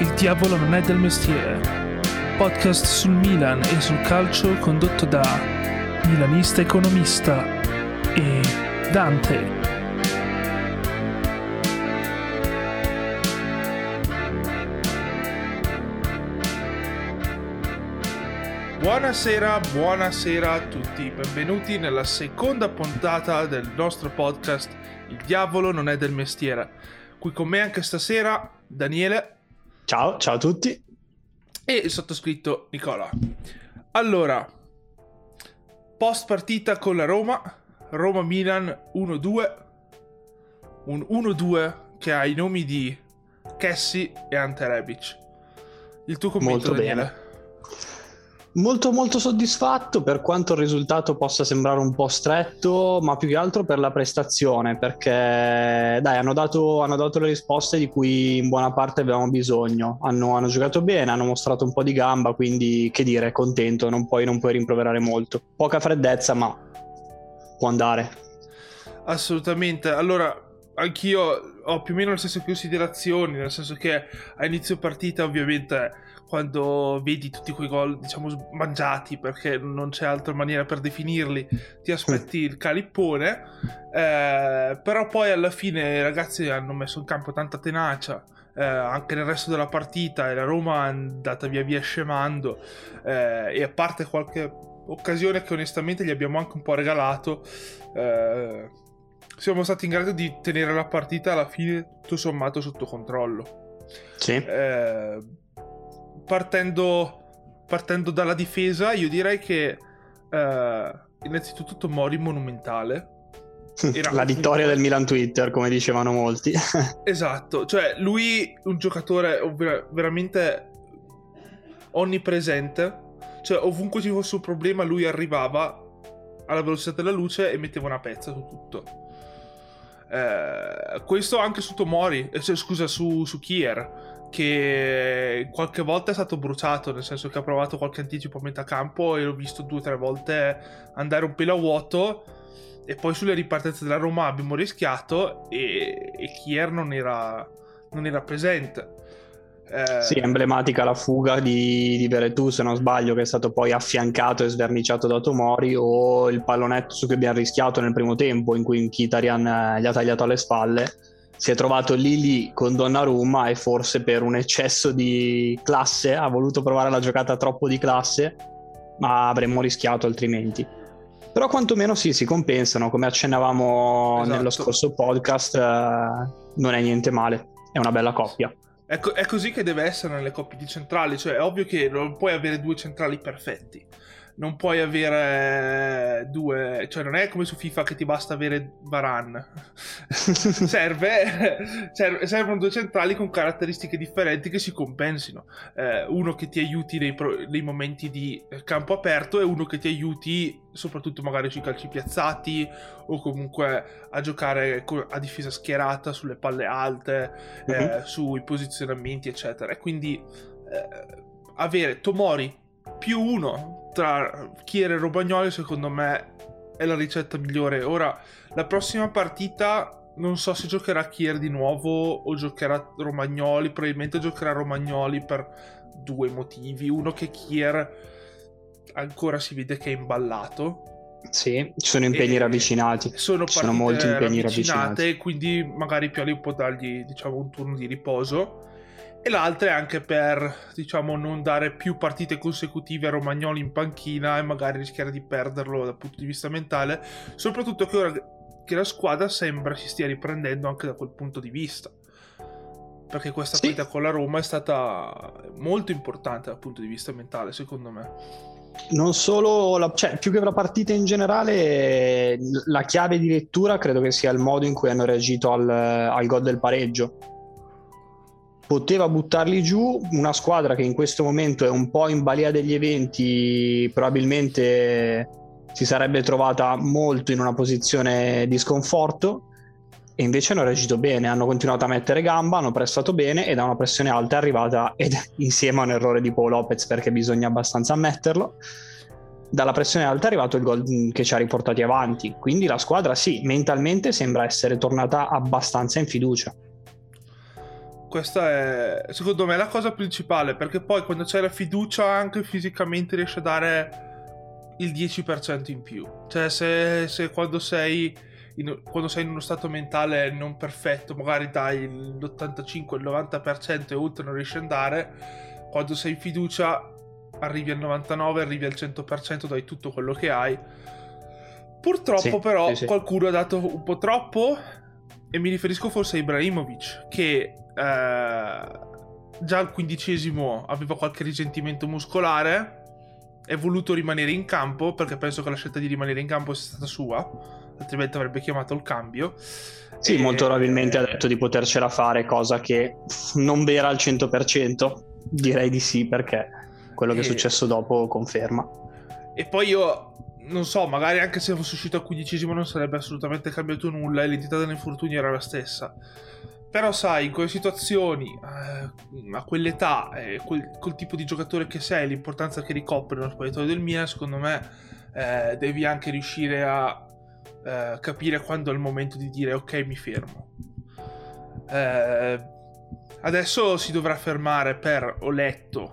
Il diavolo non è del mestiere. Podcast sul Milan e sul calcio condotto da Milanista Economista e Dante. Buonasera, buonasera a tutti, benvenuti nella seconda puntata del nostro podcast Il diavolo non è del mestiere. Qui con me anche stasera Daniele. Ciao, ciao a tutti. E il sottoscritto Nicola. Allora, post partita con la Roma, Roma-Milan 1-2, un 1-2 che ha i nomi di Cassi e Ante Rebic. Il tuo commento, Molto Daniele? bene. Molto molto soddisfatto per quanto il risultato possa sembrare un po' stretto, ma più che altro per la prestazione, perché dai, hanno dato, hanno dato le risposte di cui in buona parte avevamo bisogno. Hanno, hanno giocato bene, hanno mostrato un po' di gamba, quindi che dire, contento, non puoi, non puoi rimproverare molto. Poca freddezza, ma può andare. Assolutamente. Allora, anch'io ho più o meno le stesse considerazioni, nel senso che a inizio partita ovviamente quando vedi tutti quei gol, diciamo, mangiati, perché non c'è altra maniera per definirli, ti aspetti il calippone, eh, però poi alla fine i ragazzi hanno messo in campo tanta tenacia, eh, anche nel resto della partita, e la Roma è andata via via scemando, eh, e a parte qualche occasione che onestamente gli abbiamo anche un po' regalato, eh, siamo stati in grado di tenere la partita alla fine tutto sommato sotto controllo. Sì. Eh, partendo, partendo dalla difesa, io direi che eh, innanzitutto Tomori monumentale. Era la vittoria del Milan Twitter, come dicevano molti. esatto, cioè lui un giocatore veramente onnipresente, cioè ovunque ci fosse un problema lui arrivava alla velocità della luce e metteva una pezza su tutto. Eh, questo anche su Tomori, eh, cioè, scusa, su, su Kier, che qualche volta è stato bruciato, nel senso che ha provato qualche anticipo a metà campo e l'ho visto due o tre volte andare un pelo a vuoto. E poi sulle ripartenze della Roma abbiamo rischiato e, e Kier non era, non era presente. Eh, Sì, emblematica la fuga di, di Veretù, se non sbaglio, che è stato poi affiancato e sverniciato da Tomori, o il pallonetto su cui abbiamo rischiato nel primo tempo, in cui Kitarian eh, gli ha tagliato alle spalle. Si è trovato lì lì con Donnarumma e forse per un eccesso di classe ha voluto provare la giocata troppo di classe, ma avremmo rischiato altrimenti. Però quantomeno sì, si compensano, come accennavamo Esatto. nello scorso podcast, eh, non è niente male, è una bella coppia. È, co- è così che deve essere nelle coppie di centrali, cioè è ovvio che non puoi avere due centrali perfetti, non puoi avere due, cioè non è come su FIFA che ti basta avere Varan, serve, serve- servono due centrali con caratteristiche differenti che si compensino, Eh, uno che ti aiuti nei, pro- nei momenti di campo aperto e uno che ti aiuti soprattutto magari sui calci piazzati o comunque a giocare a difesa schierata sulle palle alte eh, Mhm. sui posizionamenti, eccetera. E quindi eh, avere Tomori più uno tra Chiere e Robagnoli, secondo me, è la ricetta migliore. Ora, la prossima partita. Non so se giocherà Kier di nuovo o giocherà Romagnoli. Probabilmente giocherà Romagnoli per due motivi. Uno che Kier ancora si vede che è imballato. Sì, ci sono impegni ravvicinati. Sono sono molti impegni ravvicinati. quindi magari Pioli può dargli diciamo, un turno di riposo. E l'altra è anche per diciamo, non dare più partite consecutive a Romagnoli in panchina e magari rischiare di perderlo dal punto di vista mentale. Soprattutto che ora che la squadra sembra si stia riprendendo anche da quel punto di vista. Perché questa Sì. partita con la Roma è stata molto importante dal punto di vista mentale, secondo me. Non solo, la- cioè, più che la partita in generale, la chiave di lettura credo che sia il modo in cui hanno reagito al, al gol del pareggio. Poteva buttarli giù, una squadra che in questo momento è un po' in balia degli eventi, probabilmente si sarebbe trovata molto in una posizione di sconforto e invece hanno reagito bene, hanno continuato a mettere gamba, hanno prestato bene e da una pressione alta è arrivata, ed insieme a un errore di Paul Lopez perché bisogna abbastanza ammetterlo, dalla pressione alta è arrivato il gol mm, che ci ha riportati avanti. Quindi la squadra sì, mentalmente sembra essere tornata abbastanza in fiducia. Questa è secondo me la cosa principale perché poi quando c'è la fiducia anche fisicamente riesci a dare il 10% in più. Cioè se, se quando sei in, quando sei in uno stato mentale non perfetto, magari dai l'85, il 90% e oltre non riesci ad andare, quando sei in fiducia arrivi al 99, arrivi al 100%, dai tutto quello che hai. Purtroppo sì, però sì, sì. qualcuno ha dato un po' troppo e mi riferisco forse a Ibrahimovic che eh, già al quindicesimo aveva qualche risentimento muscolare è voluto rimanere in campo perché penso che la scelta di rimanere in campo sia stata sua altrimenti avrebbe chiamato il cambio. Sì, e... molto probabilmente ha detto di potercela fare, cosa che non vera al 100%, direi di sì perché quello che è successo dopo conferma. E poi io non so, magari anche se fosse uscito al quindicesimo non sarebbe assolutamente cambiato nulla e l'entità dell'infortunio era la stessa. Però sai, in quelle situazioni, eh, a quell'età, eh, quel, quel, tipo di giocatore che sei, l'importanza che ricopre nello spogliatoio del Milan, secondo me eh, devi anche riuscire a eh, capire quando è il momento di dire ok mi fermo. Eh, adesso si dovrà fermare per, ho letto,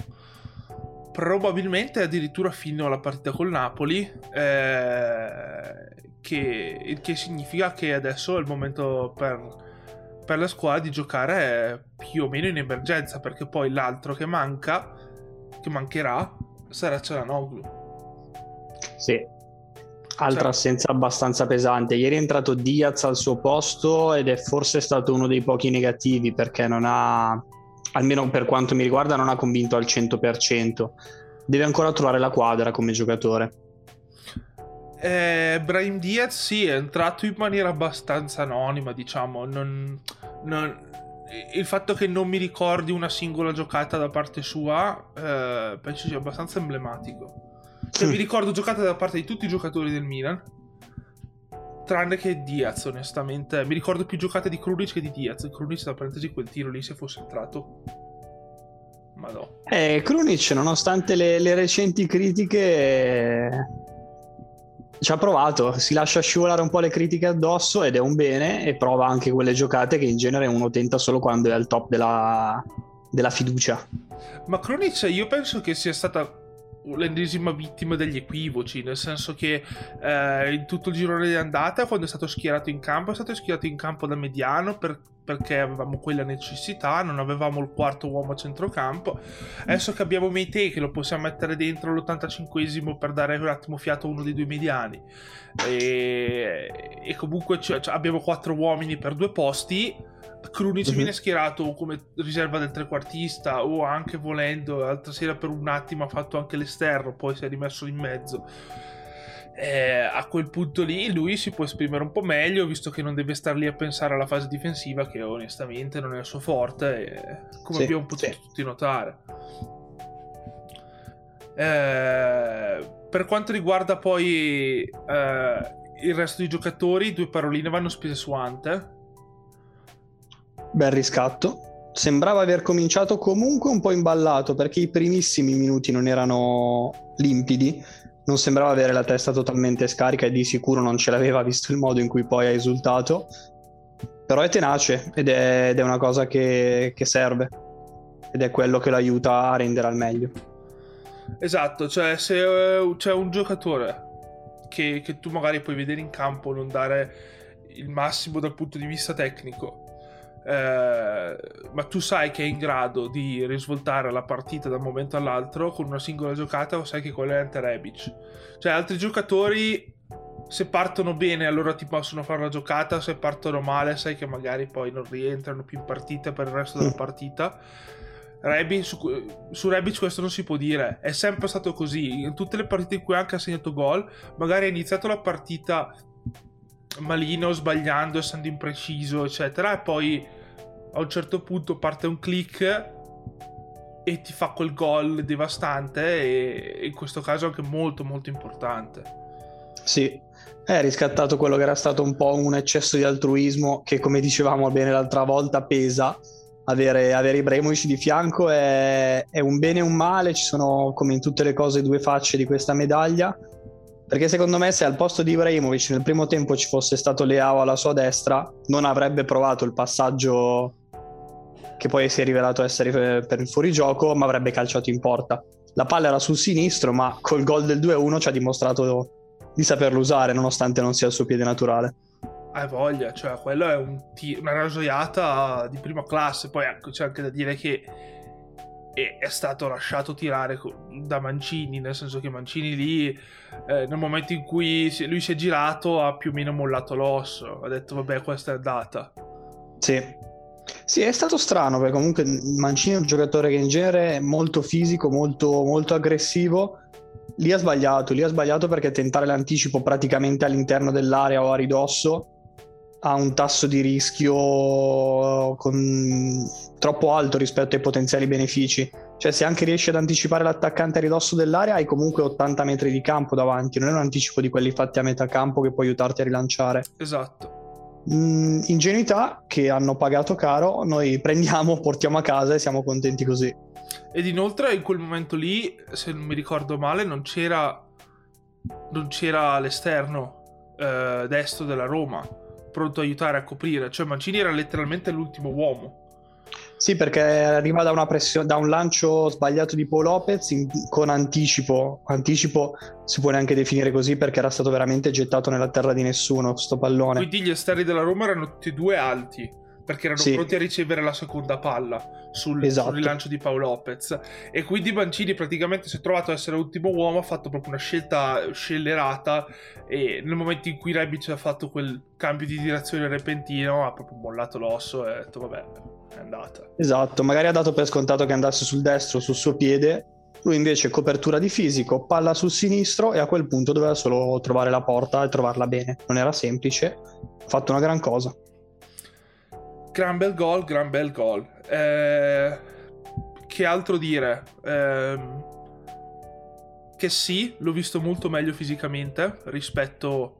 probabilmente addirittura fino alla partita col Napoli, eh, che, il che significa che adesso è il momento per, per la squadra di giocare più o meno in emergenza, perché poi l'altro che manca, che mancherà, sarà Cialanoglu. Sì, Altra certo. assenza abbastanza pesante. Ieri è entrato Diaz al suo posto ed è forse stato uno dei pochi negativi perché non ha, almeno per quanto mi riguarda, non ha convinto al 100%. Deve ancora trovare la quadra come giocatore. Eh, Brahim Diaz sì, è entrato in maniera abbastanza anonima, diciamo. Non, non, il fatto che non mi ricordi una singola giocata da parte sua eh, penso sia abbastanza emblematico. Cioè, mi ricordo giocate da parte di tutti i giocatori del Milan. Tranne che Diaz, onestamente. Mi ricordo più giocate di Krunic che di Diaz. Krunic, tra parentesi, quel tiro lì, se fosse entrato. Ma no. Eh, Krunic, nonostante le, le recenti critiche, ci ha provato. Si lascia scivolare un po' le critiche addosso ed è un bene. E prova anche quelle giocate che in genere uno tenta solo quando è al top della, della fiducia. Ma Krunic, io penso che sia stata l'ennesima vittima degli equivoci, nel senso che eh, in tutto il girone di andata, quando è stato schierato in campo, è stato schierato in campo da mediano per, perché avevamo quella necessità, non avevamo il quarto uomo a centrocampo. Adesso che abbiamo Meite che lo possiamo mettere dentro l'85esimo per dare un attimo fiato a uno dei due mediani. E, e comunque cioè, abbiamo quattro uomini per due posti Krunic uh-huh. viene schierato come riserva del trequartista o anche volendo, l'altra sera per un attimo ha fatto anche l'esterno, poi si è rimesso in mezzo. Eh, a quel punto lì lui si può esprimere un po' meglio visto che non deve star lì a pensare alla fase difensiva che onestamente non è il suo forte come sì, abbiamo potuto sì. tutti notare eh, per quanto riguarda poi eh, il resto dei giocatori due paroline vanno spese su Ante bel riscatto. Sembrava aver cominciato comunque un po' imballato perché i primissimi minuti non erano limpidi, non sembrava avere la testa totalmente scarica e di sicuro non ce l'aveva visto il modo in cui poi ha esultato. Però è tenace ed è, ed è una cosa che, che serve ed è quello che lo aiuta a rendere al meglio. Esatto, cioè se uh, c'è un giocatore che, che, tu magari puoi vedere in campo non dare il massimo dal punto di vista tecnico, eh, ma tu sai che è in grado di risvoltare la partita da un momento all'altro con una singola giocata o sai che quello è Ante Rebic. Cioè altri giocatori se partono bene allora ti possono fare la giocata, se partono male sai che magari poi non rientrano più in partita per il resto della mm. partita. Rebic, su, su Rebic questo non si può dire, è sempre stato così, in tutte le partite in cui anche ha segnato gol, magari ha iniziato la partita malino, sbagliando, essendo impreciso, eccetera, e poi a un certo punto parte un click e ti fa quel gol devastante e in questo caso anche molto molto importante. Sì, è riscattato quello che era stato un po' un eccesso di altruismo che come dicevamo bene l'altra volta pesa. Avere, avere Ibrahimovic di fianco è, è un bene e un male, ci sono come in tutte le cose due facce di questa medaglia perché secondo me se al posto di Ibrahimovic nel primo tempo ci fosse stato Leao alla sua destra, non avrebbe provato il passaggio che poi si è rivelato essere per il fuorigioco, ma avrebbe calciato in porta. La palla era sul sinistro, ma col gol del 2-1 ci ha dimostrato di saperlo usare, nonostante non sia il suo piede naturale. Hai voglia, cioè quello è un t- una rasoiata di prima classe. Poi ecco, c'è anche da dire che è stato lasciato tirare da Mancini, nel senso che Mancini lì, eh, nel momento in cui lui si è girato, ha più o meno mollato l'osso. Ha detto, vabbè, questa è andata. Sì. Sì, è stato strano perché comunque Mancini è un giocatore che in genere è molto fisico, molto, molto aggressivo. Lì ha sbagliato, lì ha sbagliato perché tentare l'anticipo praticamente all'interno dell'area o a ridosso ha un tasso di rischio con... troppo alto rispetto ai potenziali benefici. Cioè, se anche riesci ad anticipare l'attaccante a ridosso dell'area, hai comunque 80 metri di campo davanti. Non è un anticipo di quelli fatti a metà campo che può aiutarti a rilanciare. Esatto. Mm, ingenuità che hanno pagato caro, noi prendiamo, portiamo a casa e siamo contenti così. Ed inoltre in quel momento lì, se non mi ricordo male, non c'era, non c'era l'esterno eh, destro della Roma pronto a aiutare a coprire. Cioè Mancini era letteralmente l'ultimo uomo. Sì, perché arriva da, pressione, da un lancio sbagliato di Paul Lopez in, con anticipo. Anticipo si può neanche definire così perché era stato veramente gettato nella terra di nessuno sto pallone. Quindi gli esterni della Roma erano tutti e due alti perché erano sì. pronti a ricevere la seconda palla sul, esatto. sul, rilancio di Paolo Lopez e quindi Mancini praticamente si è trovato a essere l'ultimo uomo ha fatto proprio una scelta scellerata e nel momento in cui Rebic ha fatto quel cambio di direzione repentino ha proprio mollato l'osso e ha detto vabbè è andata esatto magari ha dato per scontato che andasse sul destro sul suo piede lui invece copertura di fisico, palla sul sinistro e a quel punto doveva solo trovare la porta e trovarla bene. Non era semplice, ha fatto una gran cosa gran bel gol, gran bel gol. Eh, che altro dire? Eh, che sì, l'ho visto molto meglio fisicamente rispetto...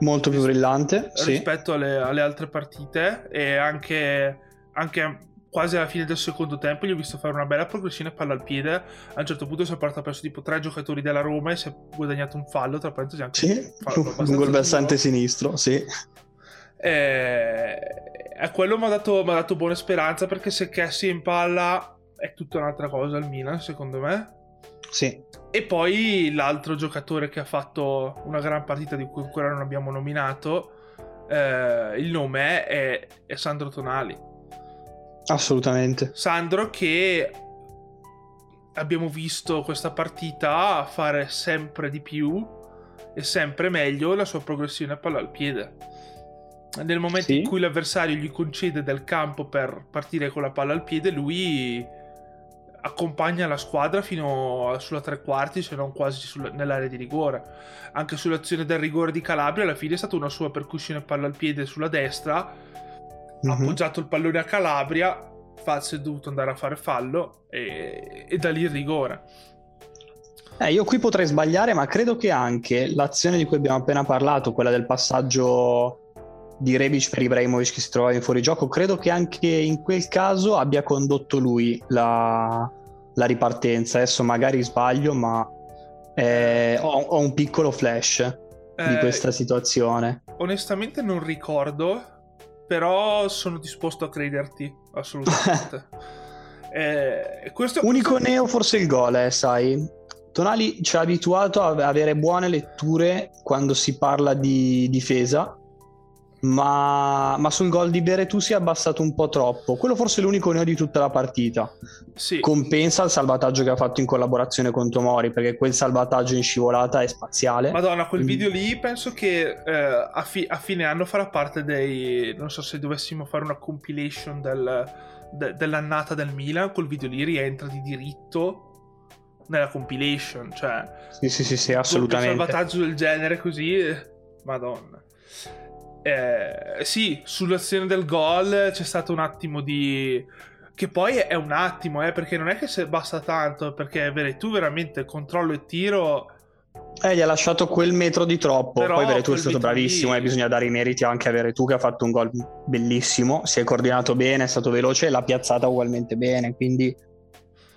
Molto più brillante, rispetto sì. alle, alle, altre partite e anche, anche quasi alla fine del secondo tempo gli ho visto fare una bella progressione palla al piede. A un certo punto si è portato perso tipo tre giocatori della Roma e si è guadagnato un fallo. Tra parentesi, anche sì, un, un gol versante sinistro, sì. E, e quello mi ha dato, dato, buona speranza perché se Cassie in palla è tutta un'altra cosa il Milan, secondo me. Sì. E poi l'altro giocatore che ha fatto una gran partita di cui ancora non abbiamo nominato, eh, il nome è, è Sandro Tonali. Assolutamente. Sandro che abbiamo visto questa partita fare sempre di più e sempre meglio la sua progressione a palla al piede nel momento sì. in cui l'avversario gli concede del campo per partire con la palla al piede, lui accompagna la squadra fino sulla tre quarti, se non quasi sul, nell'area di rigore. Anche sull'azione del rigore di Calabria, alla fine è stata una sua percussione palla al piede sulla destra. Mm-hmm. Ha mhm. appoggiato il pallone a Calabria. Fazio è dovuto andare a fare fallo e, e da lì il rigore. Eh, io qui potrei sbagliare, ma credo che anche l'azione di cui abbiamo appena parlato, quella del passaggio di Rebic per Ibrahimovic che si trovava in fuorigioco, credo che anche in quel caso abbia condotto lui la, la ripartenza. Adesso magari sbaglio, ma eh, ho, ho, un piccolo flash eh, di questa situazione. Onestamente non ricordo, però sono disposto a crederti, assolutamente. eh, questo... Unico neo forse il gol, eh, sai. Tonali ci ha abituato a avere buone letture quando si parla di difesa ma, ma, sul gol di Beretù si è abbassato un po' troppo. Quello forse è l'unico neo di tutta la partita. Sì. Compensa il salvataggio che ha fatto in collaborazione con Tomori, perché quel salvataggio in scivolata è spaziale. Madonna, quel video lì penso che eh, a, fi- a, fine anno farà parte dei... non so se dovessimo fare una compilation del, de- dell'annata del Milan, quel video lì rientra di diritto nella compilation, cioè... Sì, sì, sì, sì assolutamente. Un salvataggio del genere così... Eh, Madonna. Eh, sì, sull'azione del gol c'è stato un attimo di... Che poi è un attimo, eh, perché non è che se basta tanto, perché tu veramente controllo e tiro... Eh, gli ha lasciato quel metro di troppo. Però Poi Veretù è stato bravissimo e eh, bisogna dare i meriti anche a Veretù che ha fatto un gol bellissimo. Si è coordinato bene, è stato veloce e l'ha piazzata ugualmente bene. Quindi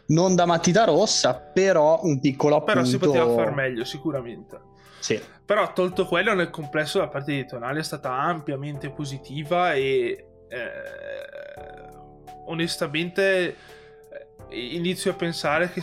non da matita rossa, però un piccolo appunto. Però si poteva far meglio, sicuramente. Sì. Però tolto quello, nel complesso la parte di Tonali è stata ampiamente positiva e eh, onestamente eh, inizio a pensare che,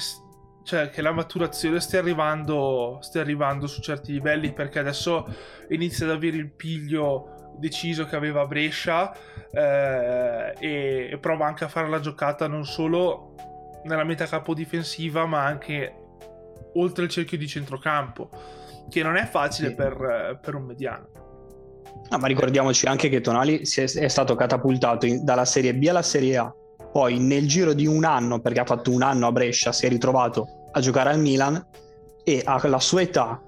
cioè, che la maturazione stia arrivando, stia arrivando su certi livelli perché adesso inizia ad avere il piglio deciso che aveva Brescia eh, e, e, prova anche a fare la giocata non solo nella metà capo difensiva ma anche oltre il cerchio di centrocampo che non è facile sì. per, per un mediano. Ah, ma ricordiamoci anche che Tonali è stato catapultato in, dalla Serie B alla Serie A. Poi nel giro di un anno, perché ha fatto un anno a Brescia, si è ritrovato a giocare al Milan e alla sua età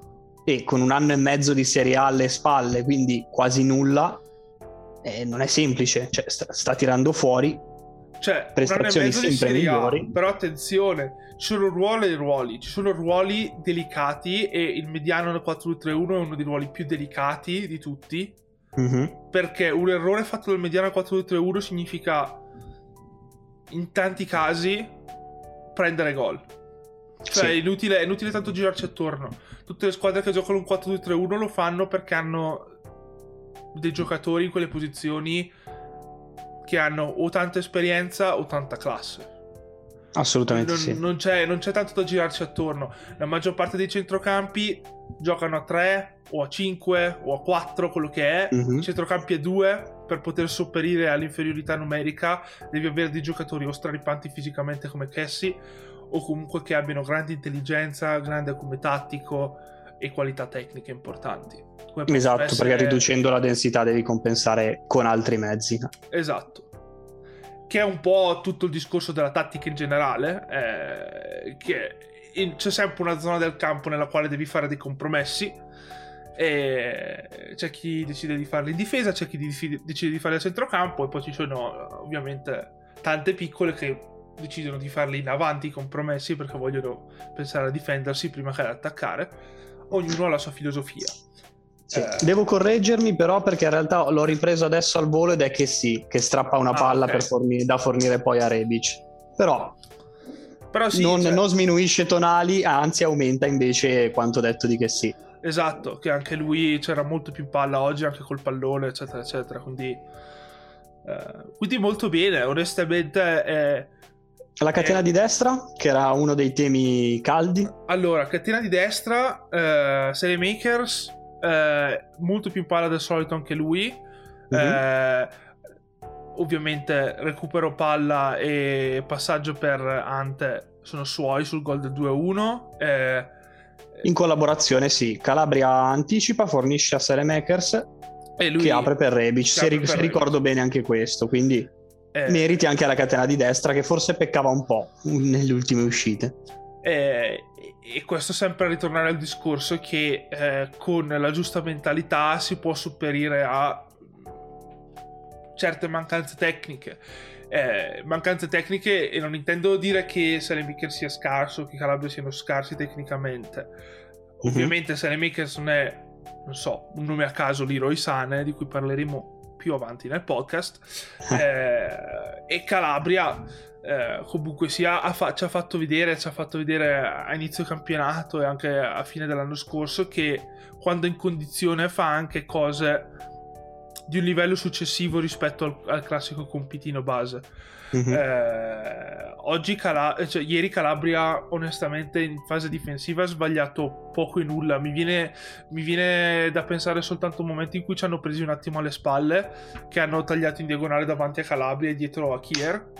e con un anno e mezzo di Serie A alle spalle, quindi quasi nulla, eh, non è semplice, cioè, sta, sta tirando fuori cioè, prestazioni sempre migliori. Però attenzione, ci sono ruoli e ruoli, ci sono ruoli delicati e il mediano 4-3-1 è uno dei ruoli più delicati di tutti. Mm-hmm. Perché un errore fatto dal mediano 4-2-3-1 significa in tanti casi prendere gol. Cioè, sì. è, inutile, è inutile tanto girarci attorno. Tutte le squadre che giocano un 4-2-3-1 lo fanno perché hanno dei giocatori in quelle posizioni che hanno o tanta esperienza o tanta classe. Assolutamente non, sì. Non c'è, non c'è, tanto da girarci attorno. La maggior parte dei centrocampi giocano a 3 o a 5 o a 4, quello che è. Mm-hmm. Centrocampi a 2 per poter sopperire all'inferiorità numerica devi avere dei giocatori o straripanti fisicamente come Cassie o comunque che abbiano grande intelligenza, grande come tattico e qualità tecniche importanti. Esatto, essere... perché riducendo la densità devi compensare con altri mezzi. Esatto che è un po' tutto il discorso della tattica in generale, eh, che in, c'è sempre una zona del campo nella quale devi fare dei compromessi. E c'è chi decide di farli in difesa, c'è chi di, decide di farli a centrocampo, e poi ci sono ovviamente tante piccole che decidono di farli in avanti i compromessi perché vogliono pensare a difendersi prima che ad attaccare. Ognuno ha la sua filosofia. Sì. Eh... Devo correggermi però perché in realtà l'ho ripreso adesso al volo ed è che sì, che strappa una ah, palla okay. fornire, da fornire poi a Rebic. Però, però sì, non, cioè... non, sminuisce tonali, anzi aumenta invece quanto detto di che sì. Esatto, che anche lui c'era molto più in palla oggi anche col pallone, eccetera, eccetera. Quindi, eh, quindi molto bene, onestamente... Eh, la catena eh, di destra, che era uno dei temi caldi. Allora, catena di destra, eh, Serie Makers eh, molto più in palla del solito anche lui. Mm-hmm. Ovviamente recupero palla e passaggio per Ante sono suoi sul gol del 2-1. Eh, in collaborazione, sì. Calabria anticipa, fornisce a Selemakers e lui che apre per Rebic. Se ricordo bene anche questo, quindi eh, meriti anche la catena di destra che forse peccava un po' nelle ultime uscite. Eh, e questo sempre a ritornare al discorso che eh, con la giusta mentalità si può sopperire a certe mancanze tecniche. Eh, mancanze tecniche e non intendo dire che Salemaker sia scarso, che Calabria siano scarsi tecnicamente. Mm-hmm. Ovviamente Salemaker non è, non so, un nome a caso Leroy Sane, di cui parleremo più avanti nel podcast. Eh, e Calabria eh, comunque sia fa- ci ha fatto vedere ci ha fatto vedere a inizio campionato e anche a fine dell'anno scorso che quando è in condizione fa anche cose di un livello successivo rispetto al, al classico compitino base mm-hmm. eh, oggi Cala- cioè, ieri Calabria onestamente in fase difensiva ha sbagliato poco e nulla mi viene, mi viene da pensare soltanto a un momento in cui ci hanno presi un attimo alle spalle che hanno tagliato in diagonale davanti a Calabria e dietro a Kier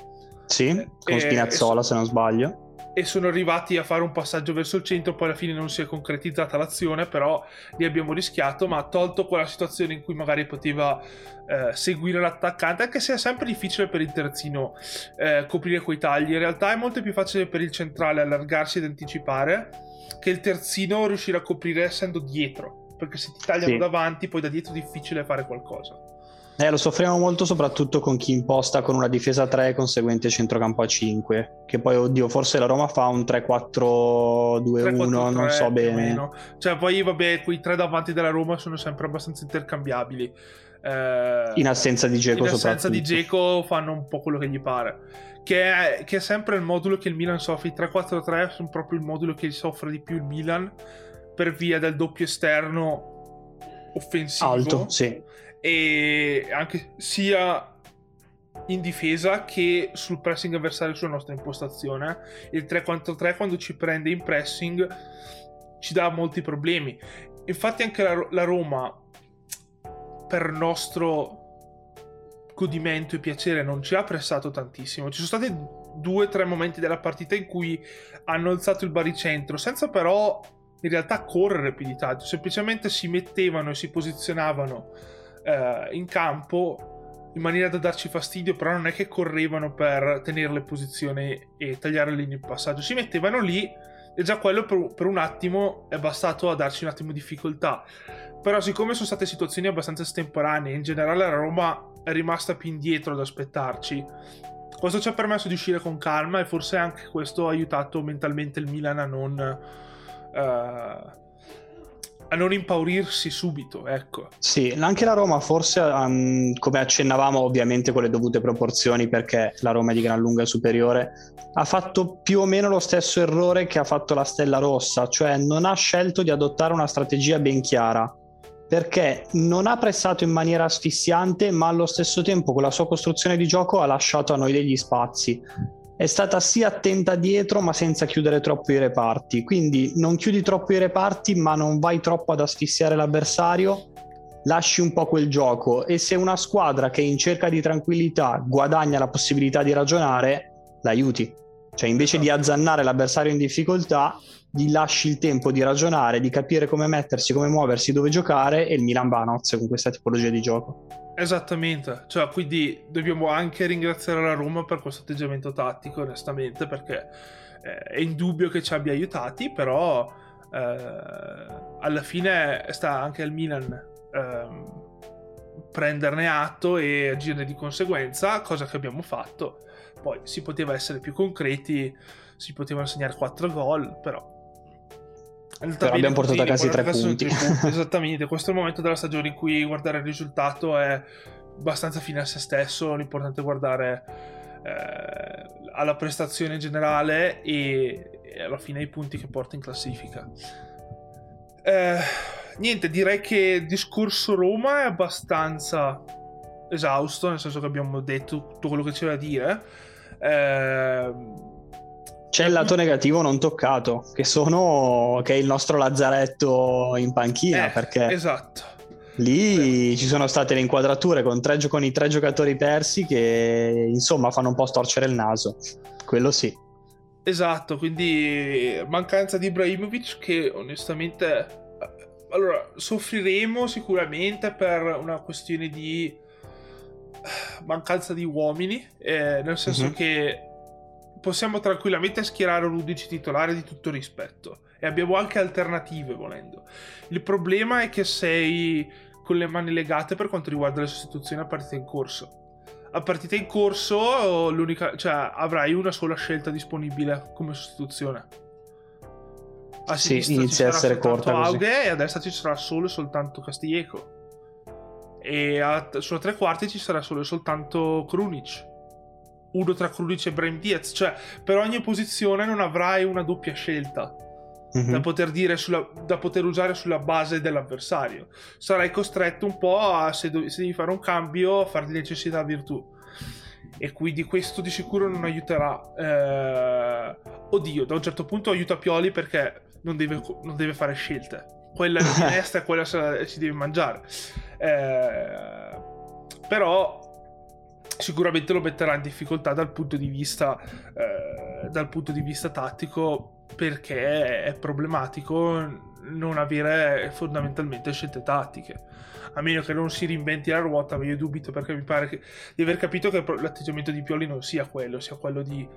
sì, con e, Spinazzola e, se non sbaglio. E sono arrivati a fare un passaggio verso il centro, poi alla fine non si è concretizzata l'azione, però lì abbiamo rischiato, ma ha tolto quella situazione in cui magari poteva eh, seguire l'attaccante, anche se è sempre difficile per il terzino eh, coprire quei tagli. In realtà è molto più facile per il centrale allargarsi ed anticipare che il terzino riuscire a coprire essendo dietro, perché se ti tagliano sì. davanti poi da dietro è difficile fare qualcosa. Eh, lo soffriamo molto soprattutto con chi imposta con una difesa 3 e conseguente centrocampo a 5. Che poi, oddio, forse la Roma fa un 3-4-2-1, non so bene. Cioè, poi, vabbè, quei tre davanti della Roma sono sempre abbastanza intercambiabili. Eh, in assenza di Geco, In assenza di Geco fanno un po' quello che gli pare. Che è, che è sempre il modulo che il Milan soffre. I 3-4-3 sono proprio il modulo che soffre di più il Milan per via del doppio esterno offensivo. Alto, sì e anche sia in difesa che sul pressing avversario sulla nostra impostazione. Il 3 contro 3 quando ci prende in pressing ci dà molti problemi. Infatti anche la, la Roma per nostro godimento e piacere non ci ha pressato tantissimo. Ci sono stati due o tre momenti della partita in cui hanno alzato il baricentro senza però in realtà correre più di tanto, semplicemente si mettevano e si posizionavano eh, in campo in maniera da darci fastidio, però non è che correvano per tenere le posizioni e tagliare le linee di passaggio, si mettevano lì e già quello per, per un attimo è bastato a darci un attimo di difficoltà. Però siccome sono state situazioni abbastanza estemporanee, in generale la Roma è rimasta più indietro ad aspettarci. Questo ci ha permesso di uscire con calma e forse anche questo ha aiutato mentalmente il Milan a non uh, a non impaurirsi subito, ecco. Sì, anche la Roma forse, um, come accennavamo ovviamente con le dovute proporzioni perché la Roma è di gran lunga superiore, ha fatto più o meno lo stesso errore che ha fatto la Stella Rossa, cioè non ha scelto di adottare una strategia ben chiara, perché non ha pressato in maniera asfissiante, ma allo stesso tempo con la sua costruzione di gioco ha lasciato a noi degli spazi è stata sì attenta dietro ma senza chiudere troppo i reparti. Quindi non chiudi troppo i reparti ma non vai troppo ad asfissiare l'avversario. Lasci un po' quel gioco. E se una squadra che è in cerca di tranquillità guadagna la possibilità di ragionare l'aiuti. Cioè invece di azzannare l'avversario in difficoltà gli lasci il tempo di ragionare di capire come mettersi come muoversi dove giocare e il Milan va a nozze con questa tipologia di gioco Esattamente, cioè, quindi dobbiamo anche ringraziare la Roma per questo atteggiamento tattico, onestamente, perché eh, è indubbio che ci abbia aiutati, però eh, alla fine sta anche al Milan eh, prenderne atto e agire di conseguenza, cosa che abbiamo fatto. Poi si poteva essere più concreti, si potevano segnare 4 gol, però però abbiamo portato a casa i tre punti. punti. Esattamente, questo è il momento della stagione in cui guardare il risultato è abbastanza fine a se stesso, l'importante è guardare eh, alla prestazione generale e, e, alla fine ai punti che porta in classifica. Eh, niente, direi che il discorso Roma è abbastanza esausto, nel senso che abbiamo detto tutto quello che c'è da dire. Eh, c'è il lato negativo non toccato, che sono che è il nostro lazzaretto in panchina, eh, perché esatto. lì sì. ci sono state le inquadrature con, tre, con i tre giocatori persi che insomma fanno un po' storcere il naso. Quello sì. Esatto, quindi mancanza di Ibrahimovic che onestamente allora soffriremo sicuramente per una questione di mancanza di uomini, eh, nel senso mm-hmm. che possiamo tranquillamente schierare un 11 titolare di tutto rispetto e abbiamo anche alternative volendo. Il problema è che sei con le mani legate per quanto riguarda le sostituzioni a partita in corso. A partita in corso l'unica, cioè, avrai una sola scelta disponibile come sostituzione. A sì, inizia a essere corta Auge e a destra ci sarà solo e soltanto Castiglieco. E a, sulla tre quarti ci sarà solo e soltanto Krunic uno tra Krunic e Brahim Diaz, cioè per ogni posizione non avrai una doppia scelta mm-hmm. da, poter sulla, da, poter usare sulla base dell'avversario. Sarai costretto un po' a, se, do, se devi fare un cambio, a fare di necessità virtù. E quindi questo di sicuro non aiuterà. Eh, oddio, da un certo punto aiuta Pioli perché non deve, non deve fare scelte. Quella è la finestra e quella si deve mangiare. Eh, però sicuramente lo metterà in difficoltà dal punto di vista, eh, dal punto di vista tattico perché è problematico non avere fondamentalmente scelte tattiche. A meno che non si reinventi la ruota ma io dubito perché mi pare che, di aver capito che l'atteggiamento di Pioli non sia quello sia quello di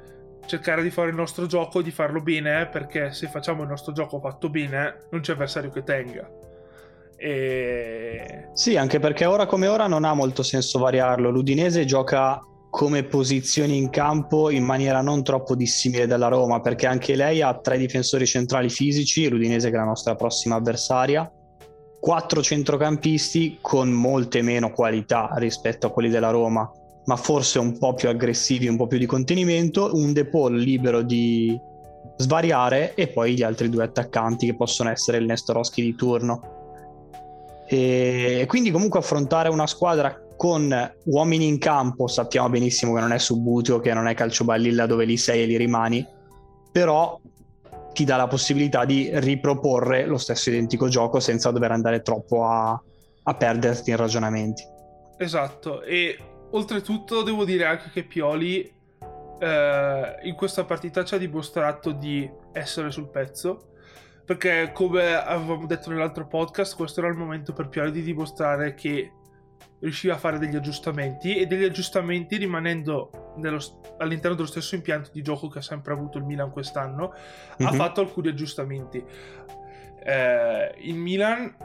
cercare di fare il nostro gioco e di farlo bene perché se facciamo il nostro gioco fatto bene non c'è avversario che tenga e... Sì, anche perché ora come ora non ha molto senso variarlo. L'Udinese gioca come posizioni in campo in maniera non troppo dissimile dalla Roma, perché anche lei ha tre difensori centrali fisici, l'Udinese che è la nostra prossima avversaria, quattro centrocampisti con molte meno qualità rispetto a quelli della Roma, ma forse un po' più aggressivi, un po' più di contenimento, un De Paul libero di svariare e poi gli altri due attaccanti che possono essere il Nestorowski di turno. E quindi comunque affrontare una squadra con uomini in campo sappiamo benissimo che non è Subutio, che non è Calcioballilla dove li sei e li rimani, però ti dà la possibilità di riproporre lo stesso identico gioco senza dover andare troppo a, a perderti in ragionamenti. Esatto, e oltretutto devo dire anche che Pioli eh, in questa partita ci ha dimostrato di essere sul pezzo perché come avevamo detto nell'altro podcast questo era il momento per Pioli di dimostrare che riusciva a fare degli aggiustamenti e degli aggiustamenti rimanendo nello, all'interno dello stesso impianto di gioco che ha sempre avuto il Milan quest'anno mm-hmm. ha mhm. fatto alcuni aggiustamenti eh, il Milan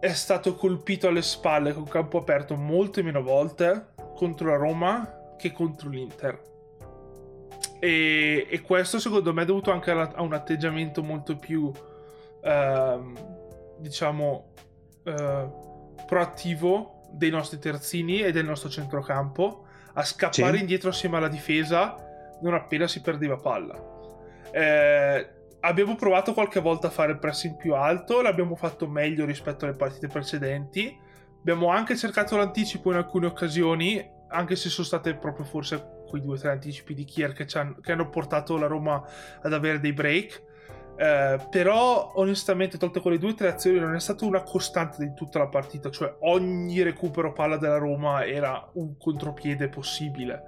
è stato colpito alle spalle con campo aperto molte meno volte contro la Roma che contro l'Inter e, e, questo secondo me è dovuto anche a, a un atteggiamento molto più ehm, diciamo eh, proattivo dei nostri terzini e del nostro centrocampo a scappare sì. indietro assieme alla difesa non appena si perdeva palla eh, abbiamo provato qualche volta a fare il pressing più alto l'abbiamo fatto meglio rispetto alle partite precedenti abbiamo anche cercato l'anticipo in alcune occasioni anche se sono state proprio forse quei due o tre anticipi di Kier che, che, hanno portato la Roma ad avere dei break. Eh, però onestamente tolte quelle due o tre azioni non è stata una costante di tutta la partita cioè ogni recupero palla della Roma era un contropiede possibile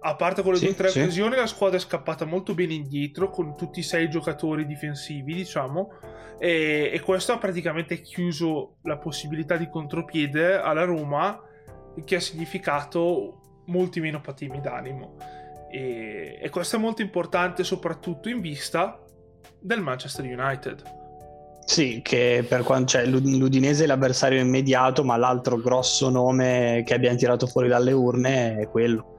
a parte quelle sì, due o tre sì. occasioni la squadra è scappata molto bene indietro con tutti i sei giocatori difensivi diciamo e, e questo ha praticamente chiuso la possibilità di contropiede alla Roma che ha significato molti meno patimi d'animo. E, e questo è molto importante soprattutto in vista del Manchester United. Sì, che per quanto cioè, l'Udinese è l'avversario immediato, ma l'altro grosso nome che abbiamo tirato fuori dalle urne è quello.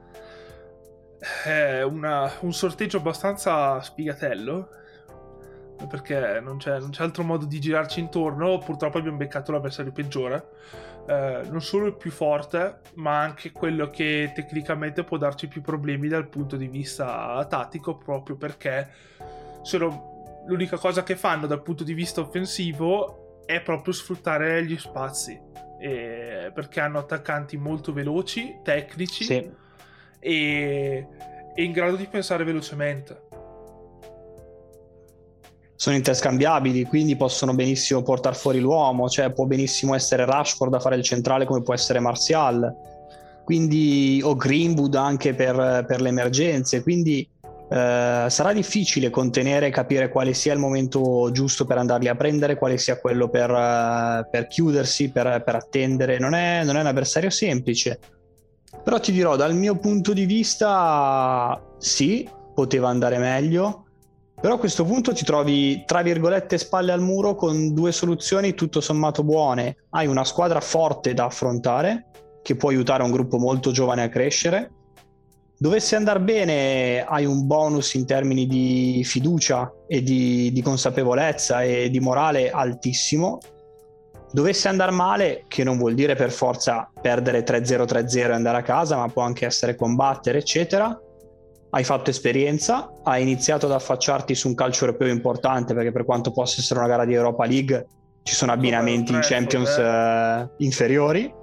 È una, un sorteggio abbastanza sfigatello, perché non c'è, non c'è altro modo di girarci intorno. Purtroppo abbiamo beccato l'avversario peggiore eh, non solo il più forte, ma anche quello che tecnicamente può darci più problemi dal punto di vista tattico, proprio perché sono l'unica cosa che fanno dal punto di vista offensivo è proprio sfruttare gli spazi. perché hanno attaccanti molto veloci, tecnici sì. e, e in grado di pensare velocemente sono interscambiabili, quindi possono benissimo portare fuori l'uomo, cioè può benissimo essere Rashford a fare il centrale come può essere Martial, quindi, o Greenwood anche per, per le emergenze, quindi eh, sarà difficile contenere e capire quale sia il momento giusto per andarli a prendere, quale sia quello per, uh, per chiudersi, per, per attendere, non è, non è un avversario semplice. Però ti dirò, dal mio punto di vista, sì, poteva andare meglio però a questo punto ti trovi, tra virgolette, spalle al muro con due soluzioni tutto sommato buone. Hai una squadra forte da affrontare, che può aiutare un gruppo molto giovane a crescere. Dovesse andare bene, hai un bonus in termini di fiducia e di, di consapevolezza e di morale altissimo. Dovesse andare male, che non vuol dire per forza perdere 3-0-3-0 e andare a casa, ma può anche essere combattere, eccetera hai fatto esperienza, hai iniziato ad affacciarti su un calcio europeo importante perché per quanto possa essere una gara di Europa League ci sono abbinamenti in Champions eh, inferiori.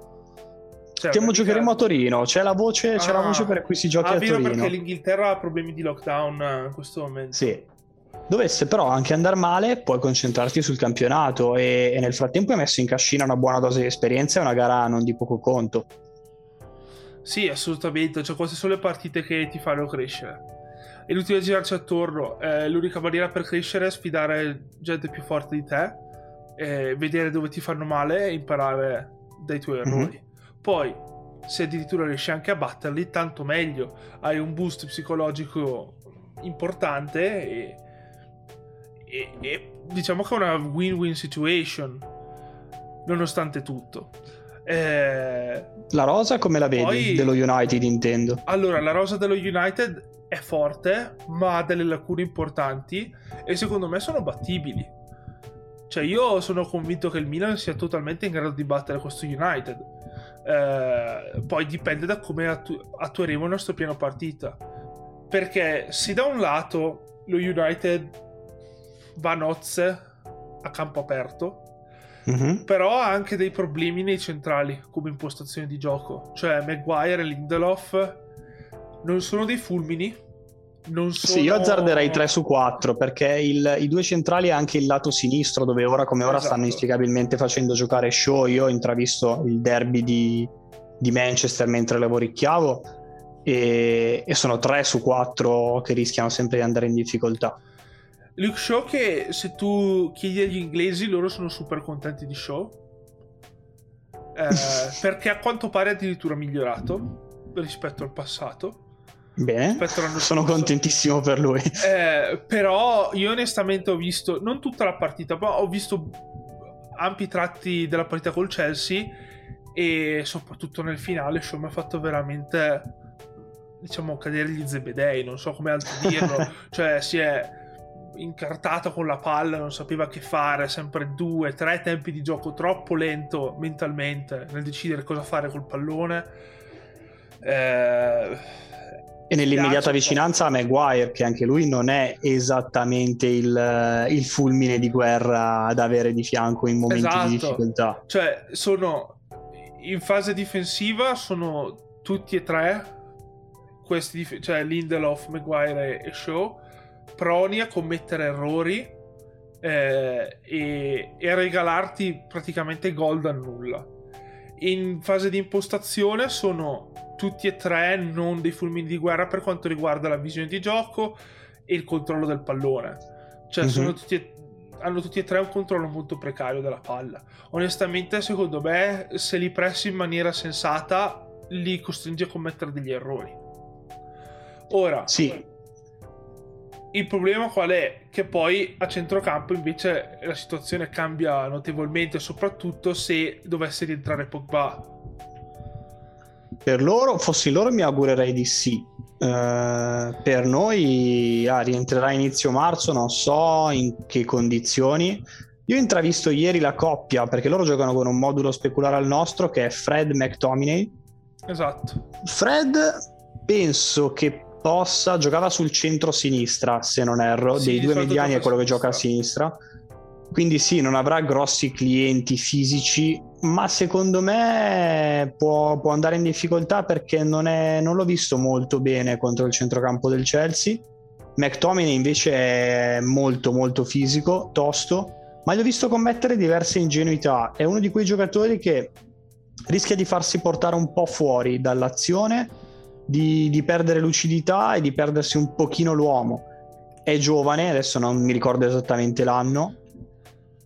Cioè, Stiamo giocheremo a Torino, c'è la voce, ah, c'è la voce per cui si giochi ah, a Torino. perché l'Inghilterra ha problemi di lockdown eh, in questo momento. Sì. Dovesse però anche andare male, puoi concentrarti sul campionato e, e nel frattempo hai messo in cascina una buona dose di esperienza e una gara non di poco conto. Sì, assolutamente, cioè queste sono le partite che ti fanno crescere. È inutile girarci attorno, eh, l'unica maniera per crescere è sfidare gente più forte di te, eh, vedere dove ti fanno male e imparare dai tuoi mhm. errori. Mm-hmm. Poi, se addirittura riesci anche a batterli, tanto meglio, hai un boost psicologico importante e, e, e diciamo che è una win-win situation, nonostante tutto. Eh, la rosa come la vedi poi, dello United intendo? Allora, la rosa dello United è forte, ma ha delle lacune importanti e secondo me sono battibili. Cioè, io sono convinto che il Milan sia totalmente in grado di battere questo United. Eh, poi dipende da come attu- attueremo il nostro piano partita. Perché se da un lato lo United va a nozze a campo aperto, Mm-hmm. Però ha anche dei problemi nei centrali come impostazione di gioco. Cioè, Maguire e Lindelof non sono dei fulmini. Non sono... Sì, io azzarderei 3 su 4 perché il, i due centrali e anche il lato sinistro, dove ora come ora esatto. stanno inspiegabilmente facendo giocare show. Io ho intravisto il derby di, di Manchester mentre lavoricchiavo e, e sono 3 su 4 che rischiano sempre di andare in difficoltà. Luke Shaw che se tu chiedi agli inglesi loro sono super contenti di Shaw eh, perché a quanto pare è addirittura migliorato rispetto al passato Bene, sono contentissimo per lui. Eh, però io onestamente ho visto, non tutta la partita, ma ho visto ampi tratti della partita col Chelsea e soprattutto nel finale Shaw mi ha fatto veramente, diciamo, cadere gli zebedei, non so come altro dirlo. cioè si è incartato con la palla, non sapeva che fare, sempre due, tre tempi di gioco troppo lento mentalmente nel decidere cosa fare col pallone. Eh, e nell'immediata vicinanza a Maguire, che anche lui non è esattamente il, il, fulmine di guerra da avere di fianco in momenti esatto. di difficoltà. Cioè, sono in fase difensiva, sono tutti e tre questi, cioè Lindelof, Maguire e Shaw proni a commettere errori eh, e, e, a regalarti praticamente gol da nulla. In fase di impostazione sono tutti e tre non dei fulmini di guerra per quanto riguarda la visione di gioco e il controllo del pallone. Cioè, mm-hmm. tutti e, hanno tutti e tre un controllo molto precario della palla. Onestamente, secondo me, se li pressi in maniera sensata, li costringe a commettere degli errori. Ora, sì il problema qual è? Che poi a centrocampo invece la situazione cambia notevolmente, soprattutto se dovesse rientrare Pogba. Per loro, fossi loro, mi augurerei di sì. Uh, per noi ah, rientrerà inizio marzo, non so in che condizioni. Io ho intravisto ieri la coppia perché loro giocano con un modulo speculare al nostro che è Fred McTominay. Esatto. Fred penso che possa giocava sul centro-sinistra, se non erro, sì, dei due mediani è quello che gioca a sinistra. Quindi sì, non avrà grossi clienti fisici, ma secondo me può, può andare in difficoltà perché non, è, non, l'ho visto molto bene contro il centrocampo del Chelsea. McTominay invece è molto molto fisico, tosto, ma gli ho visto commettere diverse ingenuità. È uno di quei giocatori che rischia di farsi portare un po' fuori dall'azione di, di perdere lucidità e di perdersi un pochino l'uomo. È giovane, adesso non mi ricordo esattamente l'anno,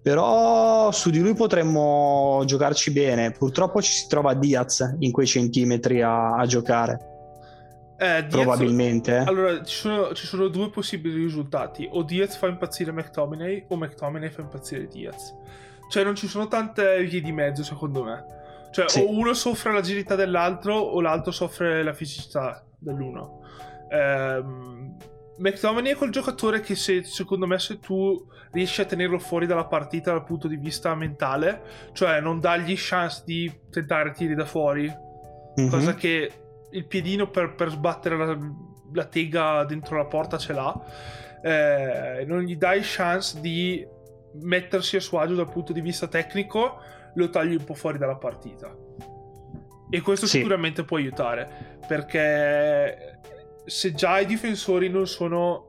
però su di lui potremmo giocarci bene. Purtroppo ci si trova Diaz in quei centimetri a, a giocare. Eh, Diaz, Probabilmente. Eh. Allora, ci sono, ci sono, due possibili risultati. O Diaz fa impazzire McTominay o McTominay fa impazzire Diaz. Cioè non ci sono tante vie di mezzo secondo me. Cioè, sì. o uno soffre l'agilità dell'altro, o l'altro soffre la fisicità dell'uno. Ehm, McTominay è quel giocatore che se, secondo me se tu riesci a tenerlo fuori dalla partita dal punto di vista mentale, cioè non dargli chance di tentare tiri da fuori, mm-hmm. cosa che il piedino per, per sbattere la, la, tega dentro la porta ce l'ha, eh, non gli dai chance di mettersi a suo agio dal punto di vista tecnico lo tagli un po' fuori dalla partita. E questo sì. sicuramente può aiutare, perché se già i difensori non sono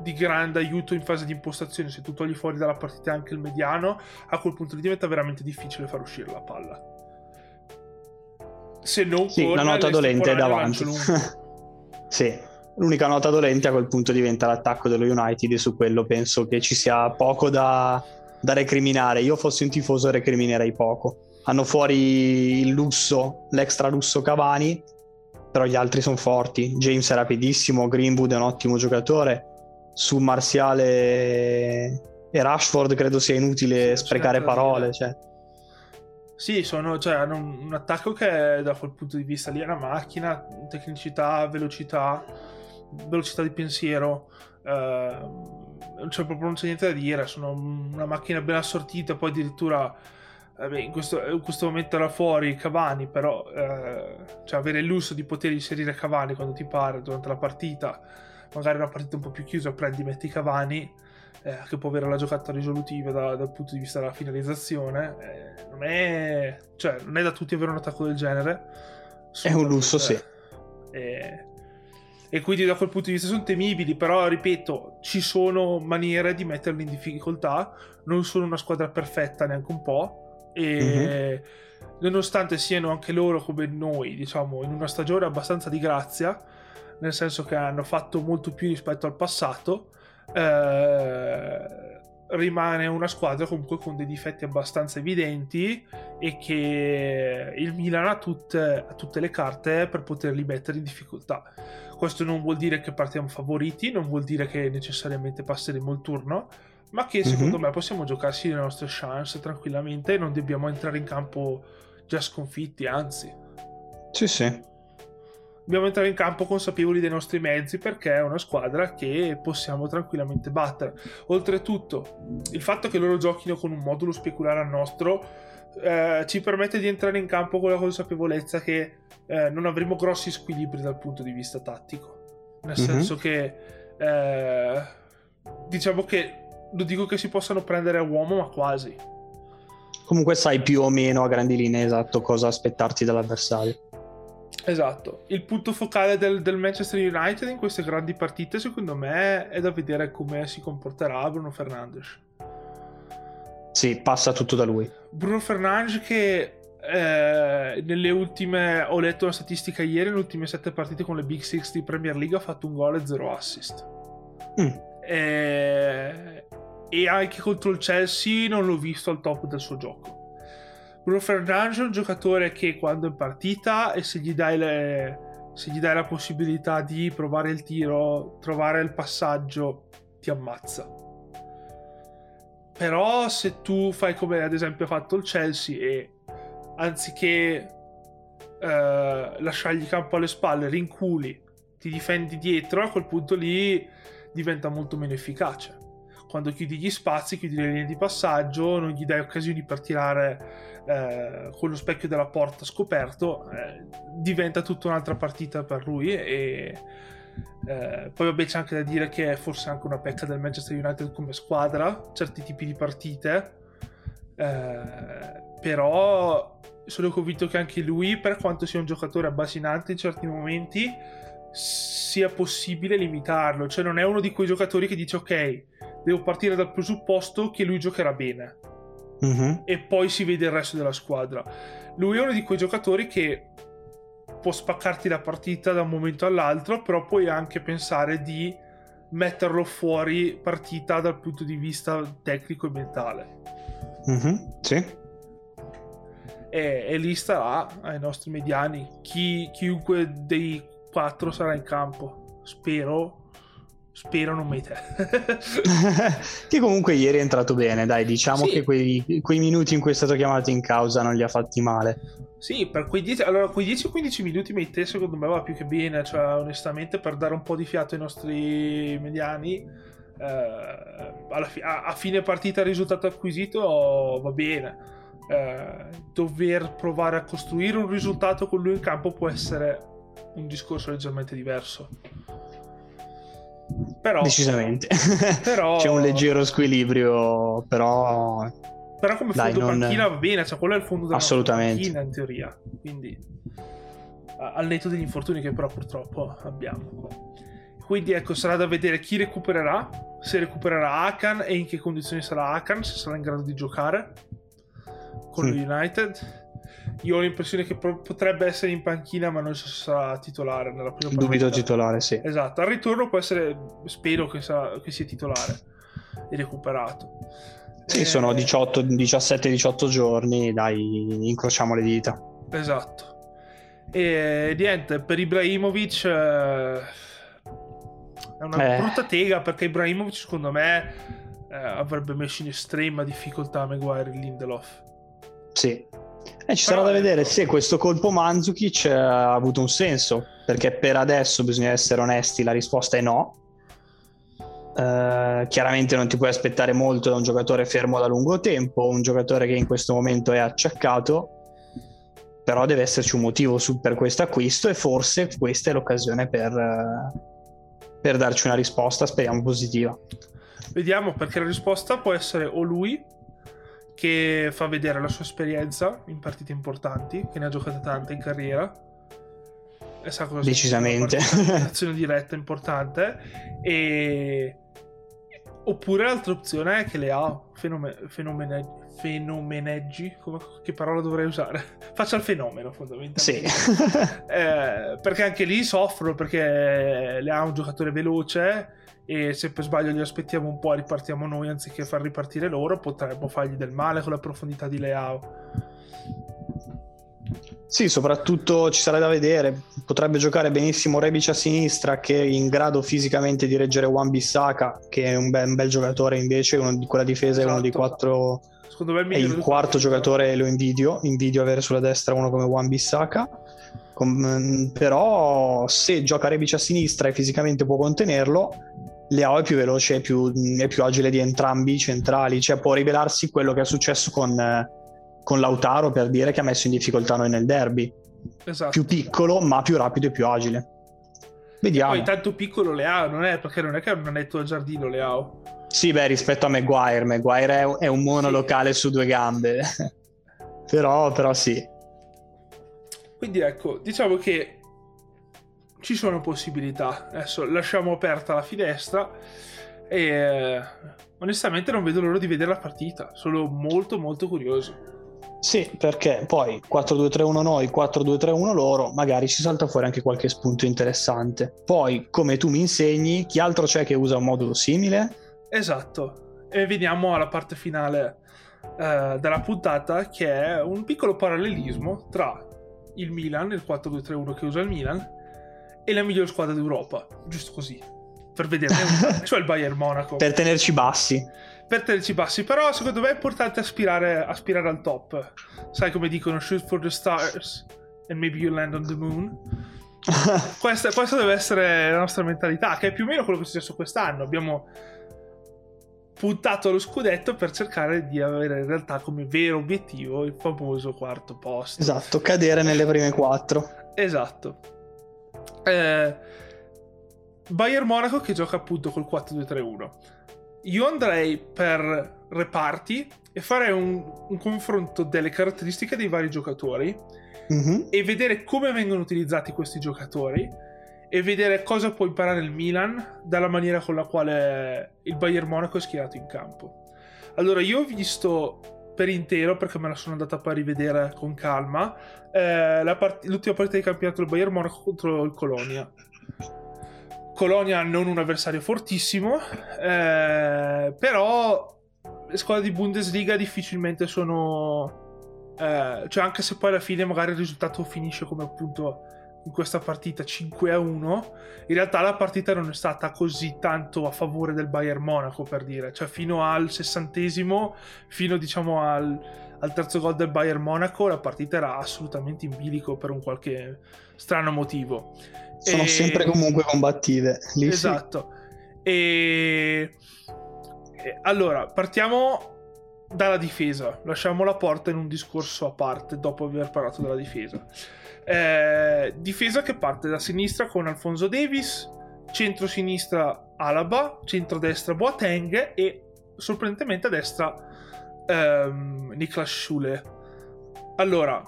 di grande aiuto in fase di impostazione, se tu togli fuori dalla partita anche il mediano, a quel punto diventa veramente difficile far uscire la palla. Se non sì, la nota dolente è davanti. sì, l'unica nota dolente a quel punto diventa l'attacco dello United e su quello penso che ci sia poco da, da recriminare. Io fossi un tifoso recriminerei poco. Hanno fuori il lusso, l'extra lusso Cavani, però gli altri sono forti. James è rapidissimo, Greenwood è un ottimo giocatore. Su Marziale e Rashford credo sia inutile sì, sprecare parole. Cioè. Sì, sono, cioè, hanno un, attacco che da quel punto di vista lì è una macchina, tecnicità, velocità, velocità di pensiero. Uh, cioè, proprio non c'è niente da dire. Sono una macchina ben assortita. Poi addirittura vabbè, in, questo, in, questo, momento era fuori Cavani, però eh, cioè, avere il lusso di poter inserire Cavani quando ti pare durante la partita, magari una partita un po' più chiusa, prendi, metti Cavani. eh, che può avere la giocata risolutiva da, dal punto di vista della finalizzazione, eh, non, è, cioè, non è da tutti avere un attacco del genere. È un lusso, sì. E, e quindi da quel punto di vista sono temibili, però ripeto, ci sono maniere di metterli in difficoltà, non sono una squadra perfetta neanche un po', e mm-hmm. nonostante siano anche loro come noi, diciamo, in una stagione abbastanza di grazia, nel senso che hanno fatto molto più rispetto al passato, eh, rimane una squadra comunque con dei difetti abbastanza evidenti e che il Milan ha tutte, ha tutte, le carte per poterli mettere in difficoltà. Questo non vuol dire che partiamo favoriti, non vuol dire che necessariamente passeremo il turno, ma che secondo mm-hmm. me possiamo giocarsi le nostre chance tranquillamente e non dobbiamo entrare in campo già sconfitti, anzi. Sì, sì dobbiamo entrare in campo consapevoli dei nostri mezzi perché è una squadra che possiamo tranquillamente battere. Oltretutto, il fatto che loro giochino con un modulo speculare al nostro eh, ci permette di entrare in campo con la consapevolezza che eh, non avremo grossi squilibri dal punto di vista tattico. Nel mm-hmm. senso che eh, diciamo che non dico che si possano prendere a uomo, ma quasi. Comunque sai più o meno a grandi linee esatto cosa aspettarti dall'avversario. Esatto, il punto focale del, del, Manchester United in queste grandi partite secondo me è da vedere come si comporterà Bruno Fernandes. Sì, passa tutto da lui. Bruno Fernandes che eh, nelle ultime, ho letto una statistica ieri, nelle ultime sette partite con le Big Six di Premier League ha fatto un gol e zero assist. Mm. Eh, e anche contro il Chelsea non l'ho visto al top del suo gioco. Bruno Fernandes è un giocatore che quando è in partita e se gli dai, le, se gli dai la possibilità di provare il tiro, trovare il passaggio, ti ammazza. Però se tu fai come ad esempio ha fatto il Chelsea e anziché eh, lasciargli campo alle spalle, rinculi, ti difendi dietro, a quel punto lì diventa molto meno efficace. Quando chiudi gli spazi, chiudi le linee di passaggio, non gli dai occasioni per tirare eh, con lo specchio della porta scoperto, eh, diventa tutta un'altra partita per lui e eh, poi vabbè c'è anche da dire che è forse anche una pecca del Manchester United come squadra, certi tipi di partite, eh, però sono convinto che anche lui, per quanto sia un giocatore abbassante in certi momenti, sia possibile limitarlo, cioè non è uno di quei giocatori che dice ok, devo partire dal presupposto che lui giocherà bene uh-huh. e poi si vede il resto della squadra. Lui è uno di quei giocatori che può spaccarti la partita da un momento all'altro, però puoi anche pensare di metterlo fuori partita dal punto di vista tecnico e mentale. Uh-huh. Sì. E, e, lì starà ai nostri mediani chi, chiunque dei quattro sarà in campo. Spero Spero non mai te. che comunque ieri è entrato bene, dai, diciamo sì. che quei, quei, minuti in cui è stato chiamato in causa non li ha fatti male. Sì, per quei 10, allora, quei 10-15 minuti Meite secondo me va più che bene, cioè onestamente per dare un po' di fiato ai nostri mediani, eh, fi- a-, a, fine partita il risultato acquisito va bene. Eh, dover provare a costruire un risultato con lui in campo può essere un discorso leggermente diverso. Però, Decisamente. Però... C'è un leggero squilibrio, però... Però come Dai, fondo non... panchina va bene, cioè quello è il fondo della panchina in teoria. Quindi al netto degli infortuni che però purtroppo abbiamo. Quindi ecco, sarà da vedere chi recupererà, se recupererà Akan e in che condizioni sarà Akan, se sarà in grado di giocare con mm. United io ho l'impressione che potrebbe essere in panchina, ma non so se sarà titolare nella prima partita. Dubito titolare, sì. Esatto, al ritorno può essere, spero che, sarà, che sia titolare e recuperato. Sì, e... sono 17-18 giorni, dai, incrociamo le dita. Esatto. E niente, per Ibrahimovic eh, è una eh. brutta tega perché Ibrahimovic secondo me eh, avrebbe messo in estrema difficoltà Maguire e Lindelof. Sì, e ci sarà da vedere ecco. se questo colpo Mandzukic ha avuto un senso, perché per adesso bisogna essere onesti, la risposta è no. Uh, chiaramente non ti puoi aspettare molto da un giocatore fermo da lungo tempo, un giocatore che in questo momento è acciaccato, però deve esserci un motivo su, per questo acquisto e forse questa è l'occasione per, per darci una risposta, speriamo positiva. Vediamo perché la risposta può essere o lui che fa vedere la sua esperienza in partite importanti, che ne ha giocate tante in carriera. E sa cosa Decisamente. Azione diretta importante. E... Oppure l'altra opzione è che le ha fenomene... fenomene fenomeneggi, come, che parola dovrei usare? Faccia il fenomeno fondamentalmente. Sì. eh, perché anche lì soffrono perché le ha un giocatore veloce e se per sbaglio li aspettiamo un po' e ripartiamo noi anziché far ripartire loro potremmo fargli del male con la profondità di Leao. Sì, soprattutto ci sarà da vedere. Potrebbe giocare benissimo Rebic a sinistra, che è in grado fisicamente di reggere Wan Bissaka, che è un bel, un bel giocatore invece. Uno di quella difesa esatto. è uno dei esatto. quattro. Secondo me è il, il quarto giocatore, lo invidio. Invidio avere sulla destra uno come Wan Bissaka. Com- però se gioca Rebic a sinistra e fisicamente può contenerlo, Leao è più veloce, è più, è più, agile di entrambi i centrali, cioè può rivelarsi quello che è successo con, con, Lautaro per dire che ha messo in difficoltà noi nel derby. Esatto. Più piccolo ma più rapido e più agile. Vediamo. E poi tanto piccolo Leao non è perché non è che è un netto al giardino Leao. Sì, beh, rispetto a Maguire, Maguire è, è un monolocale sì. su due gambe. però, però sì. Quindi ecco, diciamo che ci sono possibilità. Adesso lasciamo aperta la finestra e eh, onestamente non vedo l'ora di vedere la partita. Sono molto molto curioso. Sì, perché poi 4-2-3-1 noi, 4-2-3-1 loro, magari ci salta fuori anche qualche spunto interessante. Poi, come tu mi insegni, chi altro c'è che usa un modulo simile? Esatto. E veniamo alla parte finale eh, della puntata, che è un piccolo parallelismo tra il Milan, il 4-2-3-1 che usa il Milan, e la miglior squadra d'Europa, giusto così, per vederne cioè il Bayern Monaco. Per tenerci bassi. Per tenerci bassi, però secondo me è importante aspirare, aspirare al top. Sai come dicono, shoot for the stars and maybe you land on the moon. questa, questa deve essere la nostra mentalità, che è più o meno quello che è successo quest'anno. Abbiamo puntato allo scudetto per cercare di avere in realtà come vero obiettivo il famoso quarto posto. Esatto, cadere nelle prime quattro. Esatto. Eh, Bayern Monaco che gioca appunto col 4-2-3-1. Io andrei per reparti e farei un, un confronto delle caratteristiche dei vari giocatori mm-hmm. e vedere come vengono utilizzati questi giocatori e vedere cosa può imparare il Milan dalla maniera con la quale il Bayern Monaco è schierato in campo. Allora, io ho visto per intero perché me la sono andata poi a rivedere con calma. Eh, part- l'ultima partita di campionato del Bayern Monaco contro il Colonia. Colonia non un avversario fortissimo, eh, però le squadre di Bundesliga difficilmente sono... Eh, cioè anche se poi alla fine magari il risultato finisce come appunto in questa partita 5 a 1 in realtà la partita non è stata così tanto a favore del Bayern Monaco per dire. Cioè fino al sessantesimo fino diciamo al, al terzo gol del Bayern Monaco la partita era assolutamente in bilico per un qualche strano motivo. Sono e... sempre comunque combattive Lì esatto. Sì. e... e allora partiamo dalla difesa. Lasciamo la porta in un discorso a parte dopo aver parlato della difesa eh, difesa che parte da sinistra con Alfonso Davis, centro-sinistra Alaba, centro-destra Boateng e sorprendentemente a destra ehm, Niklas Schule. Allora,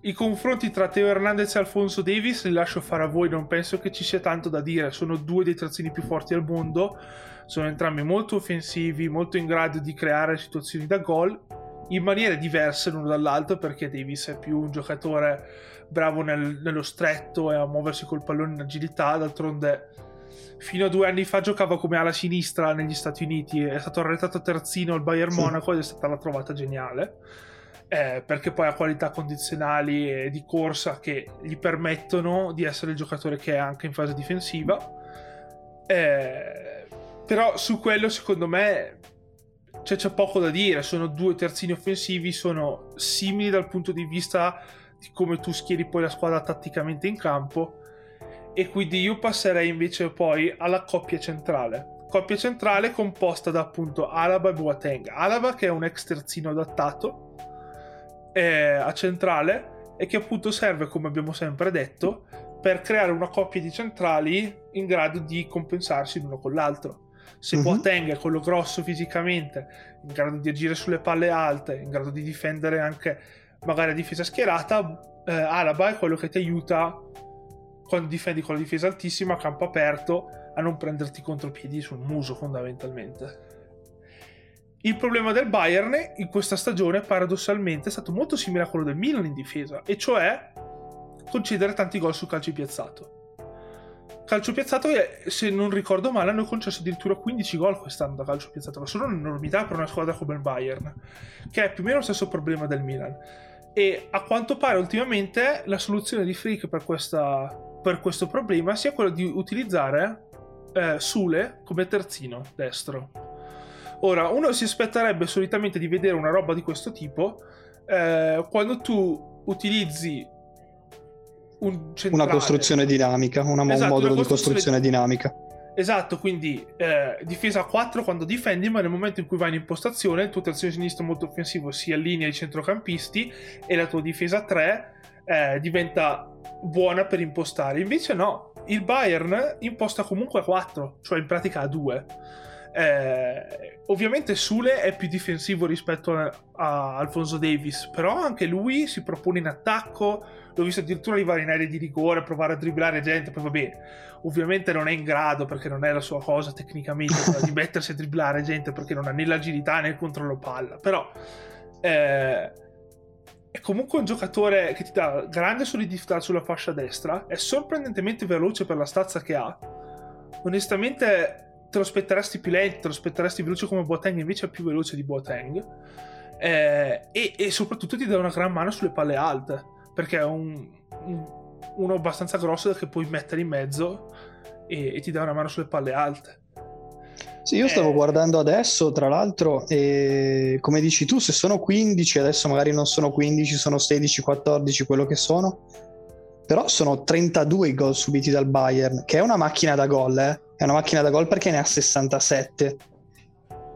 i confronti tra Teo Hernandez e Alfonso Davis li lascio fare a voi, non penso che ci sia tanto da dire, sono due dei trazzini più forti al mondo, sono entrambi molto offensivi, molto in grado di creare situazioni da gol in maniere diverse l'uno dall'altro perché Davis è più un giocatore bravo nel, nello stretto e a muoversi col pallone in agilità. D'altronde fino a due anni fa giocava come ala sinistra negli Stati Uniti è stato arrestato terzino al Bayern Monaco ed è stata la trovata geniale eh, perché poi ha qualità condizionali e di corsa che gli permettono di essere il giocatore che è anche in fase difensiva. Eh, però su quello secondo me cioè, c'è poco da dire, sono due terzini offensivi, sono simili dal punto di vista di come tu schieri poi la squadra tatticamente in campo e quindi io passerei invece poi alla coppia centrale. Coppia centrale composta da appunto Alaba e Boateng. Alaba che è un ex terzino adattato eh, a centrale e che appunto serve, come abbiamo sempre detto, per creare una coppia di centrali in grado di compensarsi l'uno con l'altro Se mm-hmm. Boateng è quello grosso fisicamente, in grado di agire sulle palle alte, in grado di difendere anche magari a difesa schierata, eh, Alaba è quello che ti aiuta quando difendi con la difesa altissima a campo aperto a non prenderti contropiedi sul muso fondamentalmente. Il problema del Bayern in questa stagione paradossalmente è stato molto simile a quello del Milan in difesa, e cioè concedere tanti gol sul calcio piazzato. Calcio piazzato, se non ricordo male, hanno concesso addirittura 15 gol quest'anno da calcio piazzato, che sono un'enormità per una squadra come il Bayern, che è più o meno lo stesso problema del Milan. E a quanto pare ultimamente la soluzione di Freak per, questa, per questo problema sia quella di utilizzare eh, Sule come terzino destro. Ora, uno si aspetterebbe solitamente di vedere una roba di questo tipo eh, quando tu utilizzi un una costruzione dinamica, una, esatto, un modulo una di costruzione dinamica. Esatto, quindi eh, difesa 4 quando difendi, ma nel momento in cui vai in impostazione, il tuo terzino sinistro molto offensivo si allinea ai centrocampisti e la tua difesa 3 eh, diventa buona per impostare. Invece no, il Bayern imposta comunque a 4, cioè in pratica a 2. Eh, ovviamente Sule è più difensivo rispetto a, a, Alfonso Davis, però anche lui si propone in attacco. L'ho visto addirittura arrivare in area di rigore, provare a dribblare gente. Poi vabbè, ovviamente non è in grado perché non è la sua cosa tecnicamente di mettersi a dribblare gente perché non ha né l'agilità né il controllo palla. Però eh, è comunque un giocatore che ti dà grande solidità sulla fascia destra. È sorprendentemente veloce per la stazza che ha. Onestamente te lo aspetteresti più lento, te lo aspetteresti veloce come Boateng, invece è più veloce di Boateng. Eh, e, e, soprattutto ti dà una gran mano sulle palle alte, perché è un, un, uno abbastanza grosso che puoi mettere in mezzo e, e ti dà una mano sulle palle alte. Sì, io stavo eh... guardando adesso, tra l'altro, e come dici tu, se sono 15, adesso magari non sono 15, sono 16, 14, quello che sono, però sono 32 i gol subiti dal Bayern, che è una macchina da gol, eh è una macchina da gol perché ne ha 67.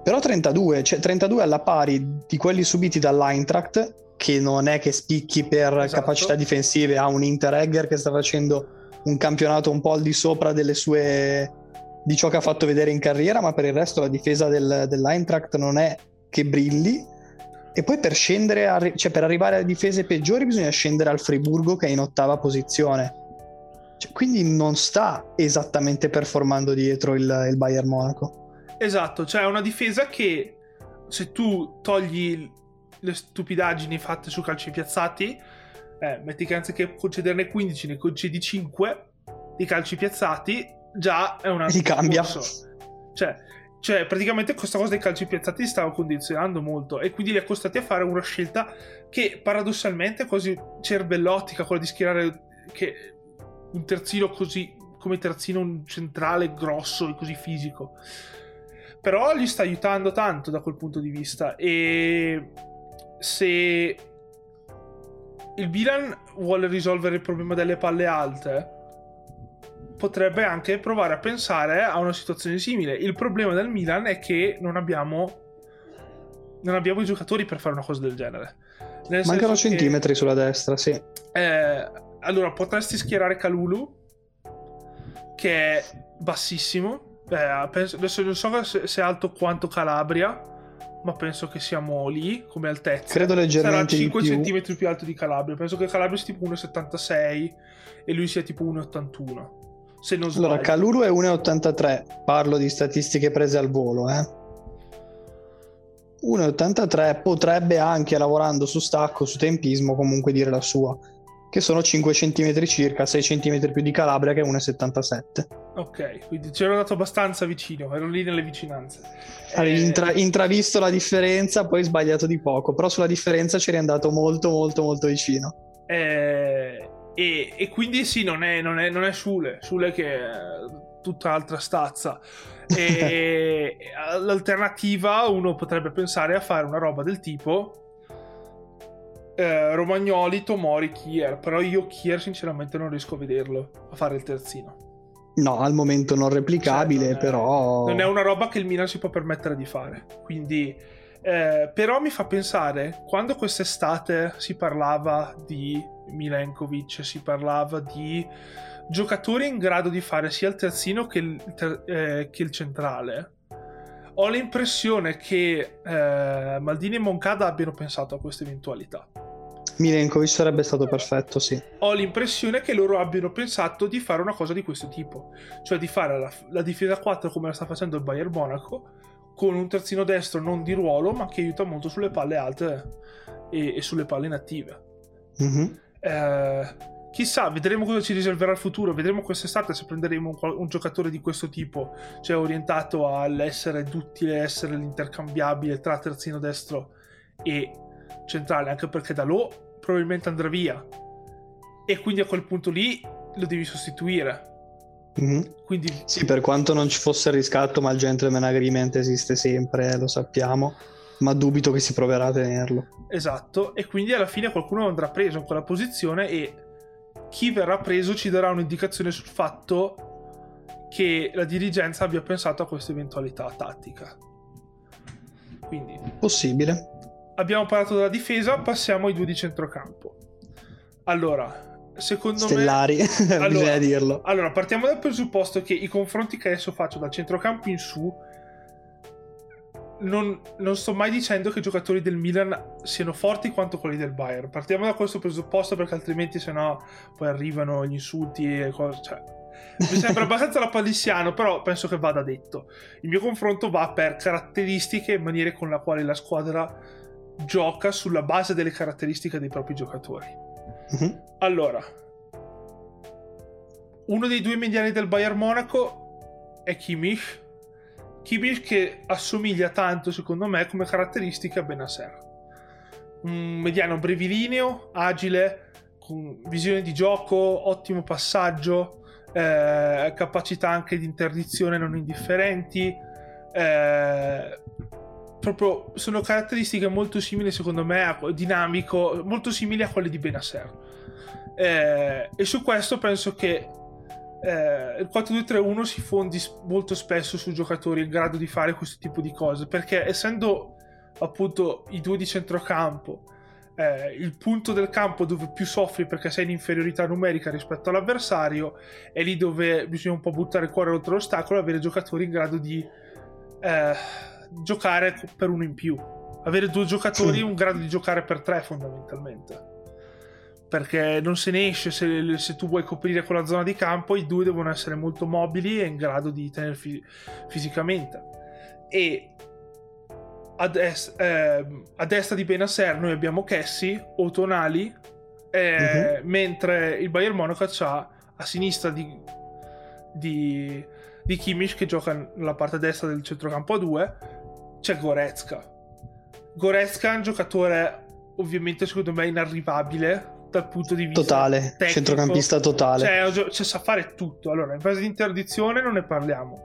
Però 32, cioè 32 alla pari di quelli subiti dall'Eintracht, che non è che spicchi per esatto. capacità difensive, ha un Interregger che sta facendo un campionato un po' al di sopra delle sue di ciò che ha fatto vedere in carriera, ma per il resto la difesa del, dell'Eintracht non è che brilli. E poi per scendere, cioè per arrivare a difese peggiori bisogna scendere al Friburgo che è in ottava posizione cioè, quindi non sta esattamente performando dietro il, il Bayern Monaco. Esatto, cioè è una difesa che se tu togli le stupidaggini fatte su calci piazzati, eh, metti che anziché concederne 15 ne concedi 5 di calci piazzati, già è una... Ti cambia. Cioè, cioè, praticamente questa cosa dei calci piazzati stava condizionando molto e quindi li ha costati a fare una scelta che paradossalmente è quasi cervellotica, quella di schierare che un terzino così come terzino centrale grosso e così fisico. Però gli sta aiutando tanto da quel punto di vista e se il Milan vuole risolvere il problema delle palle alte potrebbe anche provare a pensare a una situazione simile. Il problema del Milan è che non abbiamo non abbiamo i giocatori per fare una cosa del genere. Nel Mancano centimetri che, sulla destra, sì. Eh, allora, potresti schierare Calulu, che è bassissimo. Eh, penso, adesso non so se, se, è alto quanto Calabria, ma penso che siamo lì come altezza. Credo leggermente Sarà 5 cm più. più alto di Calabria. Penso che Calabria sia tipo 1,76 e lui sia tipo 1,81. Se non sbaglio. Allora, Calulu è 1,83. Parlo di statistiche prese al volo, eh. 1,83 potrebbe anche lavorando su stacco, su tempismo, comunque dire la sua che sono 5 cm circa, 6 cm più di Calabria che è 1,77. Ok, quindi ci ero dato abbastanza vicino, ero lì nelle vicinanze. Avevi eh... intra- intravisto la differenza, poi sbagliato di poco, però sulla differenza ci eri andato molto molto molto vicino. Eh... E, e, quindi sì, non è, non è, non è Sule, Sule che è tutt'altra stazza. E l'alternativa uno potrebbe pensare a fare una roba del tipo eh, Romagnoli, Tomori, Kier. Però io Kier sinceramente non riesco a vederlo a fare il terzino. No, al momento non replicabile, cioè, non è, però... Non è una roba che il Milan si può permettere di fare. Quindi... Eh, però mi fa pensare, quando quest'estate si parlava di Milenkovic, si parlava di giocatori in grado di fare sia il terzino che il, ter- eh, che il centrale, ho l'impressione che eh, Maldini e Moncada abbiano pensato a questa eventualità. Milenkovic sarebbe stato perfetto, sì. Ho l'impressione che loro abbiano pensato di fare una cosa di questo tipo, cioè di fare la, la difesa 4 come la sta facendo il Bayern Monaco, con un terzino destro non di ruolo, ma che aiuta molto sulle palle alte e, e sulle palle inattive. Mm-hmm. Eh, chissà, vedremo cosa ci riserverà il futuro. Vedremo quest'estate se prenderemo un, un, giocatore di questo tipo, cioè orientato all'essere duttile, essere l'intercambiabile tra terzino destro e centrale, anche perché da Lo probabilmente andrà via. E quindi a quel punto lì lo devi sostituire. Mm-hmm. Quindi... Sì, per quanto non ci fosse il riscatto, ma il gentleman agreement esiste sempre, eh, lo sappiamo. Ma dubito che si proverà a tenerlo. Esatto, e quindi alla fine qualcuno andrà preso in quella posizione e chi verrà preso ci darà un'indicazione sul fatto che la dirigenza abbia pensato a questa eventualità tattica. Quindi... Possibile abbiamo parlato della difesa, passiamo ai due di centrocampo. Allora, secondo Stellari, me... Stellari, allora, bisogna dirlo. Allora, partiamo dal presupposto che i confronti che adesso faccio dal centrocampo in su non, non, sto mai dicendo che i giocatori del Milan siano forti quanto quelli del Bayern. Partiamo da questo presupposto perché altrimenti sennò poi arrivano gli insulti e cose... Cioè, mi sembra abbastanza lapalissiano, però penso che vada detto. Il mio confronto va per caratteristiche e maniere con la quale la squadra gioca sulla base delle caratteristiche dei propri giocatori. Uh-huh. Allora, uno dei due mediani del Bayern Monaco è Kimmich. Kimmich che assomiglia tanto, secondo me, come caratteristica a Benasser. Un mediano brevilineo, agile, con visione di gioco, ottimo passaggio, eh, capacità anche di interdizione non indifferenti. Eh, proprio sono caratteristiche molto simili secondo me a, dinamico molto simili a quelle di Benasser eh, e su questo penso che eh, il 4-2-3-1 si fondi molto spesso su giocatori in grado di fare questo tipo di cose perché essendo appunto i due di centrocampo eh, il punto del campo dove più soffri perché sei in inferiorità numerica rispetto all'avversario è lì dove bisogna un po' buttare il cuore oltre l'ostacolo e avere giocatori in grado di eh, giocare per uno in più. Avere due giocatori in grado di giocare per tre fondamentalmente. Perché non se ne esce se, se, tu vuoi coprire quella zona di campo, i due devono essere molto mobili e in grado di tenere fi- fisicamente. E a, est- eh, a, destra di Benasser noi abbiamo Cassie o Tonali, eh, uh-huh. mentre il Bayern Monaco ha a sinistra di, di, di Kimmich che gioca nella parte destra del centrocampo a 2 c'è Goretzka. Goretzka è un giocatore ovviamente secondo me inarrivabile dal punto di vista totale, tecnico. centrocampista totale. Cioè, cioè, sa fare tutto. Allora, in fase di interdizione non ne parliamo.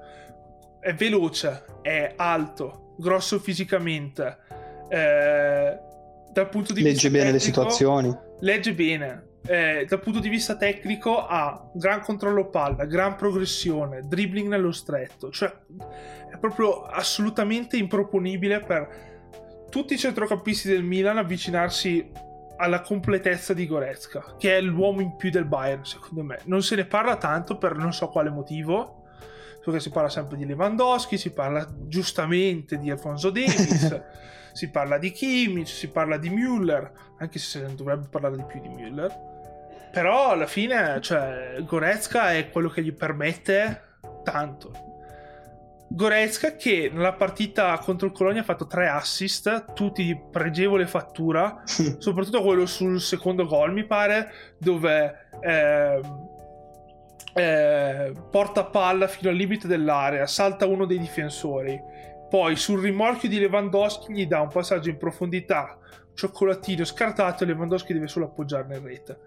È veloce, è alto, grosso fisicamente. Eh, dal punto di legge vista bene tecnico, le situazioni. Legge bene. Eh, dal punto di vista tecnico ha gran controllo palla, gran progressione, dribbling nello stretto. Cioè, è proprio assolutamente improponibile per tutti i centrocampisti del Milan avvicinarsi alla completezza di Goretzka, che è l'uomo in più del Bayern, secondo me. Non se ne parla tanto per non so quale motivo, perché si parla sempre di Lewandowski, si parla giustamente di Alfonso Davis, si parla di Kimmich, si parla di Müller, anche se non dovrebbe parlare di più di Müller. Però alla fine, cioè, Goretzka è quello che gli permette tanto. Goretzka che nella partita contro il Colonia ha fatto tre assist, tutti di pregevole fattura, soprattutto quello sul secondo gol mi pare, dove eh, eh, porta palla fino al limite dell'area, salta uno dei difensori, poi sul rimorchio di Lewandowski gli dà un passaggio in profondità, cioccolatino scartato e Lewandowski deve solo appoggiarne in rete.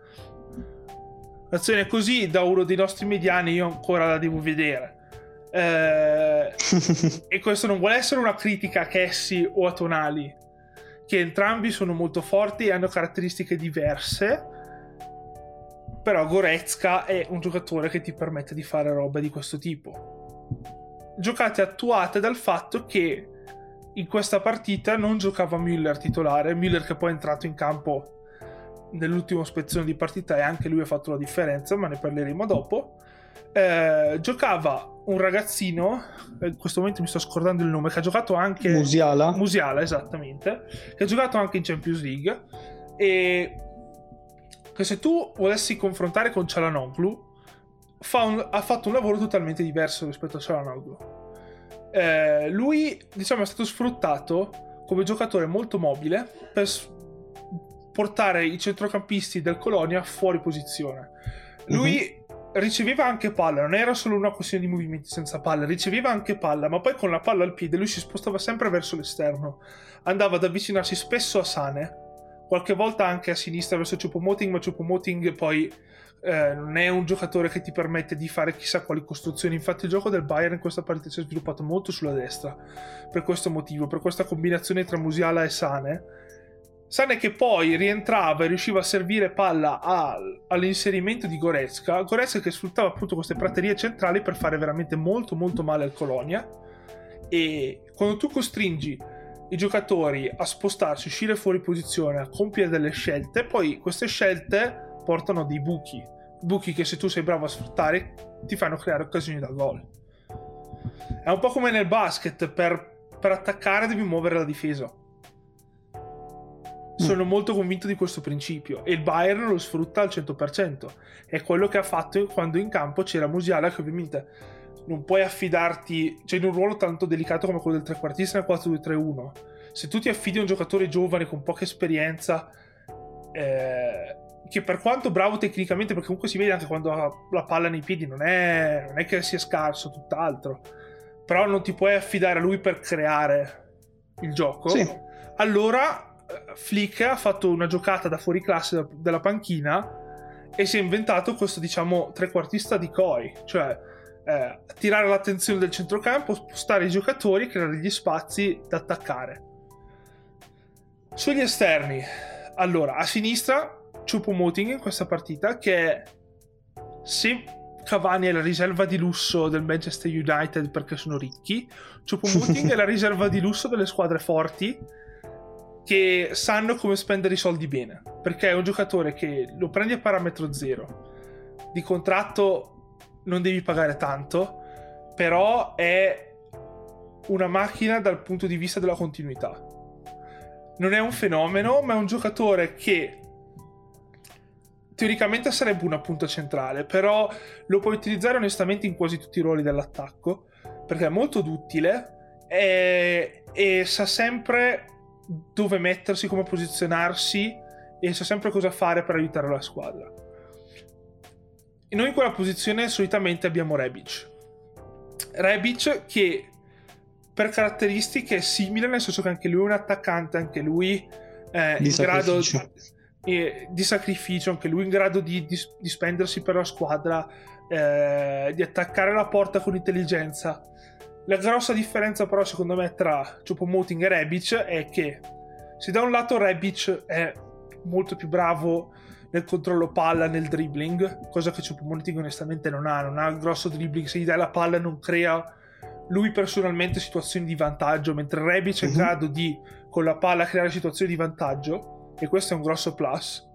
L'azione così da uno dei nostri mediani io ancora la devo vedere eh, e questo non vuole essere una critica a Cassie o a Tonali, che entrambi sono molto forti e hanno caratteristiche diverse. Però Goretzka è un giocatore che ti permette di fare robe di questo tipo. Giocate attuate dal fatto che in questa partita non giocava Müller titolare, Müller che poi è entrato in campo nell'ultima spezzone di partita e anche lui ha fatto la differenza, ma ne parleremo dopo. Eh, giocava un ragazzino, in questo momento mi sto scordando il nome, che ha giocato anche... Musiala? Musiala, esattamente, che ha giocato anche in Champions League e che se tu volessi confrontare con Cialanoglu, fa un, ha fatto un lavoro totalmente diverso rispetto a Cialanoglu. Eh, lui, diciamo, è stato sfruttato come giocatore molto mobile per portare i centrocampisti del Colonia fuori posizione. Lui uh-huh. Riceveva anche palla, non era solo una questione di movimenti senza palla, riceveva anche palla, ma poi con la palla al piede lui si spostava sempre verso l'esterno. Andava ad avvicinarsi spesso a Sane, qualche volta anche a sinistra verso Chupomoting, ma Chupomoting poi eh, non è un giocatore che ti permette di fare chissà quali costruzioni. Infatti, il gioco del Bayern in questa partita si è sviluppato molto sulla destra per questo motivo, per questa combinazione tra Musiala e Sane Sane che poi rientrava e riusciva a servire palla a, all'inserimento di Goretzka. Goretzka che sfruttava appunto queste praterie centrali per fare veramente molto molto male al Colonia. E quando tu costringi i giocatori a spostarsi, uscire fuori posizione, a compiere delle scelte, poi queste scelte portano dei buchi. Buchi che se tu sei bravo a sfruttare ti fanno creare occasioni da gol. È un po' come nel basket, per, per attaccare devi muovere la difesa sono molto convinto di questo principio e il Bayern lo sfrutta al 100%. È quello che ha fatto quando in campo c'era Musiala che ovviamente non puoi affidarti, cioè in un ruolo tanto delicato come quello del trequartista nel 4-2-3-1. Se tu ti affidi a un giocatore giovane con poca esperienza, eh, che per quanto bravo tecnicamente, perché comunque si vede anche quando ha la palla nei piedi, non è, non è che sia scarso, tutt'altro. Però non ti puoi affidare a lui per creare il gioco. Sì. Allora Flick ha fatto una giocata da fuori classe della panchina e si è inventato questo, diciamo, trequartista di Koi, cioè eh, attirare l'attenzione del centrocampo, spostare i giocatori, creare gli spazi da attaccare. Sugli esterni, allora, a sinistra Chupomoting in questa partita che se Cavani è la riserva di lusso del Manchester United perché sono ricchi, Chupomoting è la riserva di lusso delle squadre forti che sanno come spendere i soldi bene. Perché è un giocatore che lo prendi a parametro zero. Di contratto non devi pagare tanto, però è una macchina dal punto di vista della continuità. Non è un fenomeno, ma è un giocatore che teoricamente sarebbe una punta centrale, però lo puoi utilizzare onestamente in quasi tutti i ruoli dell'attacco, perché è molto duttile e, e sa sempre dove mettersi, come posizionarsi e sa sempre cosa fare per aiutare la squadra. E noi in quella posizione solitamente abbiamo Rebic. Rebic che per caratteristiche è simile, nel senso che anche lui è un attaccante, anche lui è in grado di, di sacrificio, anche lui in grado di, di, di spendersi per la squadra, eh, di attaccare la porta con intelligenza. La grossa differenza però secondo me tra Chupomoting e Rebic è che se da un lato Rebic è molto più bravo nel controllo palla, nel dribbling, cosa che Chupomoting onestamente non ha, non ha il grosso dribbling, se gli dai la palla non crea lui personalmente situazioni di vantaggio, mentre Rebic è in mhm. grado di con la palla creare situazioni di vantaggio e questo è un grosso plus.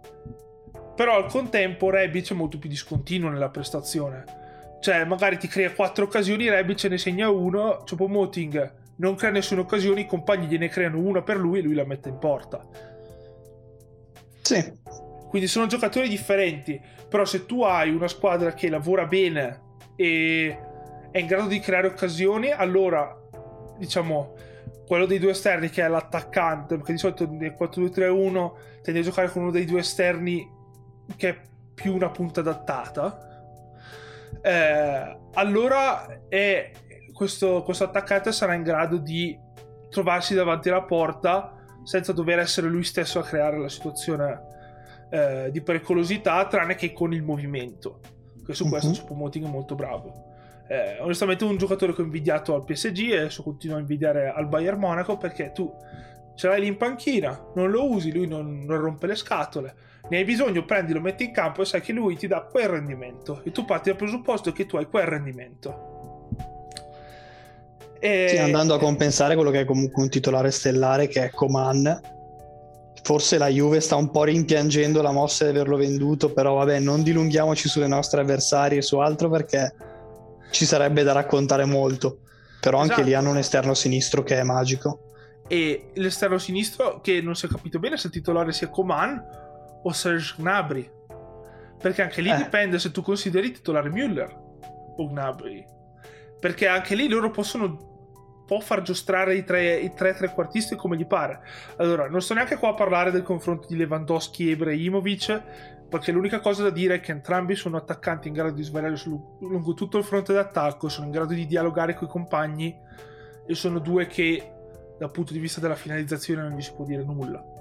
Però al contempo Rebic è molto più discontinuo nella prestazione cioè, magari ti crea quattro occasioni, Rebic ne segna uno, Moting non crea nessuna occasione, i compagni gliene creano una per lui e lui la mette in porta. Sì. Quindi sono giocatori differenti, però se tu hai una squadra che lavora bene e è in grado di creare occasioni, allora diciamo quello dei due esterni che è l'attaccante, perché di solito nel 4-2-3-1 tendi a giocare con uno dei due esterni che è più una punta adattata eh, allora è, questo, questo attaccante sarà in grado di trovarsi davanti alla porta senza dover essere lui stesso a creare la situazione eh, di pericolosità, tranne che con il movimento. Che su questo uh-huh. Chupomoting è molto bravo. Eh, onestamente un giocatore che ho invidiato al PSG e adesso continuo a invidiare al Bayern Monaco perché tu ce l'hai lì in panchina, non lo usi, lui non, non rompe le scatole ne hai bisogno, prendi, lo metti in campo e sai che lui ti dà quel rendimento. E tu parti dal presupposto che tu hai quel rendimento. E... Sì, andando a compensare quello che è comunque un titolare stellare che è Coman. Forse la Juve sta un po' rimpiangendo la mossa di averlo venduto, però vabbè, non dilunghiamoci sulle nostre avversarie e su altro perché ci sarebbe da raccontare molto. Però anche esatto. lì hanno un esterno sinistro che è magico. E l'esterno sinistro, che non si è capito bene se il titolare sia Coman o Serge Gnabry. Perché anche lì eh. dipende se tu consideri titolare Müller o Gnabry. Perché anche lì loro possono può far giostrare i tre, i tre trequartisti come gli pare. Allora, non sto neanche qua a parlare del confronto di Lewandowski e Ibrahimovic, perché l'unica cosa da dire è che entrambi sono attaccanti in grado di svariare lungo tutto il fronte d'attacco, sono in grado di dialogare con i compagni e sono due che dal punto di vista della finalizzazione non gli si può dire nulla.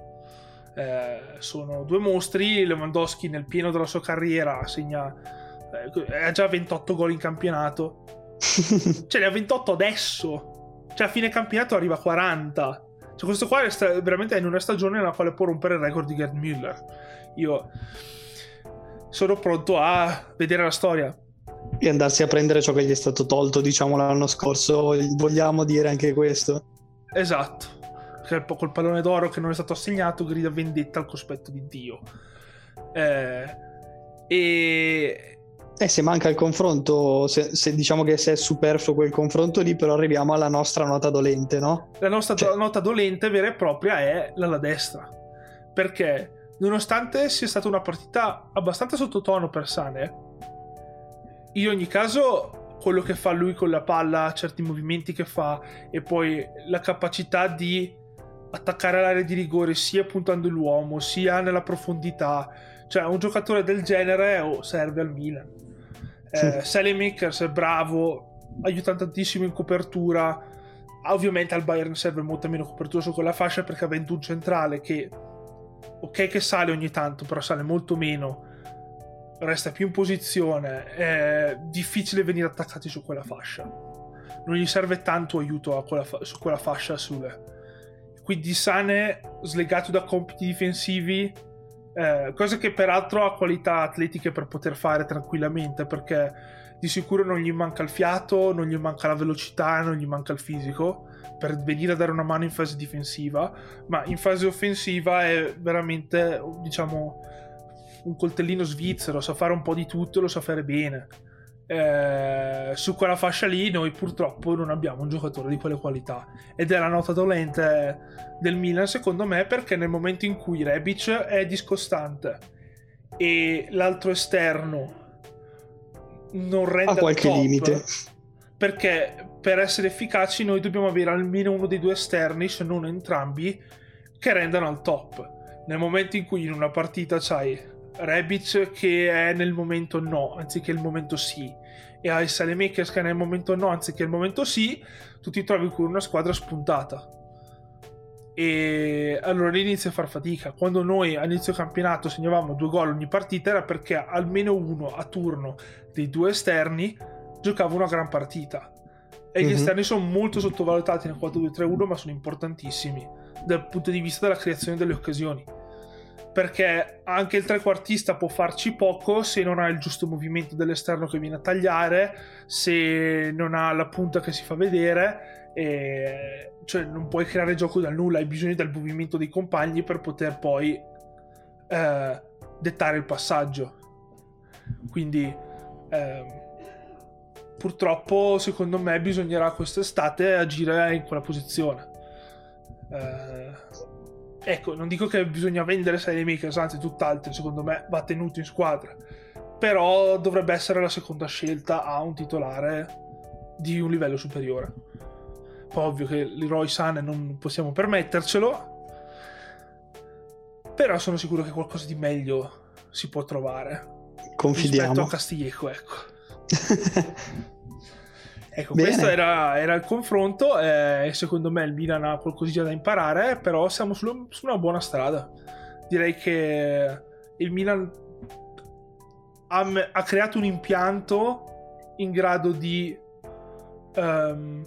Eh, sono due mostri, Lewandowski nel pieno della sua carriera segna eh, ha già 28 gol in campionato. cioè ne ha 28 adesso cioè, a fine campionato arriva a 40. Cioè, questo qua è sta- veramente in una stagione nella quale può rompere il record di Gerd Müller. Io sono pronto a vedere la storia. E andarsi a prendere ciò che gli è stato tolto, diciamo, l'anno scorso. Vogliamo dire anche questo. Esatto. Col pallone d'oro che non è stato assegnato grida vendetta al cospetto di Dio. Eh, e eh, se manca il confronto, se, se, diciamo che se è superfluo quel confronto lì, però arriviamo alla nostra nota dolente, no? La nostra cioè... nota dolente vera e propria è l'ala destra. Perché, nonostante sia stata una partita abbastanza sottotono per Sane, in ogni caso, quello che fa lui con la palla, certi movimenti che fa, e poi la capacità di attaccare l'area di rigore sia puntando l'uomo, sia nella profondità. Cioè, un giocatore del genere oh, serve al Milan eh, Sally Makers è bravo, aiuta tantissimo in copertura. Ovviamente al Bayern serve molta meno copertura su quella fascia perché avendo un centrale che, ok, che sale ogni tanto, però sale molto meno, resta più in posizione. È difficile venire attaccati su quella fascia. Non gli serve tanto aiuto quella fa- su quella fascia sulle. Quindi Sane, slegato da compiti difensivi, eh, cosa che peraltro ha qualità atletiche per poter fare tranquillamente perché di sicuro non gli manca il fiato, non gli manca la velocità, non gli manca il fisico per venire a dare una mano in fase difensiva, ma in fase offensiva è veramente, diciamo, un coltellino svizzero, sa fare un po' di tutto e lo sa fare bene. Eh, su quella fascia lì noi purtroppo non abbiamo un giocatore di quelle qualità. Ed è la nota dolente del Milan secondo me perché nel momento in cui Rebic è discostante e l'altro esterno non rende a qualche top, limite. perché per essere efficaci noi dobbiamo avere almeno uno dei due esterni se non entrambi che rendano al top. Nel momento in cui in una partita c'hai Rebic che è nel momento no, anziché il momento sì, e hai Salemakers che è nel momento no, anziché il momento sì, tu ti trovi con una squadra spuntata. E allora lì inizia a far fatica. Quando noi a inizio campionato segnavamo due gol ogni partita era perché almeno uno a turno dei due esterni giocava una gran partita. E mm-hmm. gli mhm. esterni sono molto sottovalutati nel 4-2-3-1, ma sono importantissimi dal punto di vista della creazione delle occasioni perché anche il trequartista può farci poco se non ha il giusto movimento dell'esterno che viene a tagliare, se non ha la punta che si fa vedere, e... cioè non puoi creare gioco dal nulla, hai bisogno del movimento dei compagni per poter poi eh, dettare il passaggio. Quindi eh, purtroppo secondo me bisognerà quest'estate agire in quella posizione. Eh, Ecco, non dico che bisogna vendere Sally Makers, anzi tutt'altro, secondo me va tenuto in squadra. Però dovrebbe essere la seconda scelta a un titolare di un livello superiore. Poi ovvio che Leroy Sane non possiamo permettercelo. Però sono sicuro che qualcosa di meglio si può trovare. Confidiamo. Rispetto a Castiglieco, ecco. Ecco, Bene. questo era, era, il confronto e secondo me il Milan ha qualcosina da imparare, però siamo su, su una buona strada. Direi che il Milan ha, ha creato un impianto in grado di... Um,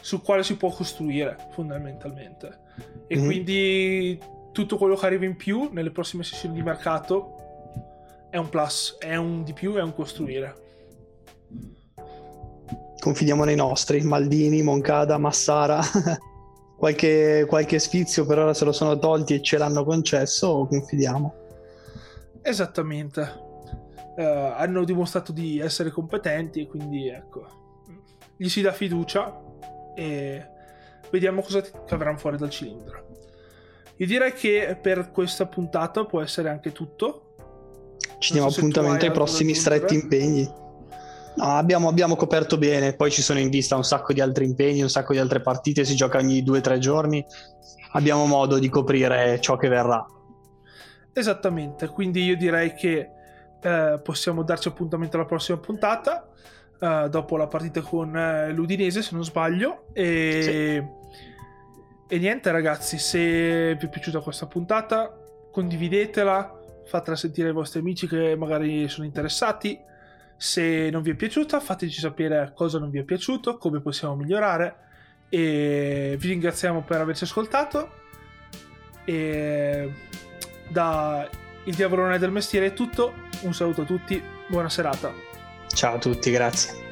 sul quale si può costruire fondamentalmente. E mm-hmm. quindi tutto quello che arriva in più nelle prossime sessioni di mercato è un plus, è un di più, è un costruire confidiamo nei nostri, Maldini, Moncada, Massara. qualche, qualche sfizio per ora se lo sono tolti e ce l'hanno concesso, confidiamo. Esattamente. uh, hanno dimostrato di essere competenti quindi ecco, gli si dà fiducia e vediamo cosa cavranno fuori dal cilindro. Io direi che per questa puntata può essere anche tutto. Ci diamo so appuntamento ai prossimi stretti impegni. No, abbiamo, abbiamo, coperto bene, poi ci sono in vista un sacco di altri impegni, un sacco di altre partite, si gioca ogni due o tre giorni, abbiamo modo di coprire ciò che verrà. Esattamente, quindi io direi che eh, possiamo darci appuntamento alla prossima puntata, eh, dopo la partita con eh, l'Udinese se non sbaglio, e... Sì. e niente ragazzi, se vi è piaciuta questa puntata condividetela, fatela sentire ai vostri amici che magari sono interessati se non vi è piaciuta, fateci sapere cosa non vi è piaciuto, come possiamo migliorare. E vi ringraziamo per averci ascoltato. E da Il Diavolone del Mestiere è tutto. Un saluto a tutti, buona serata. Ciao a tutti, grazie.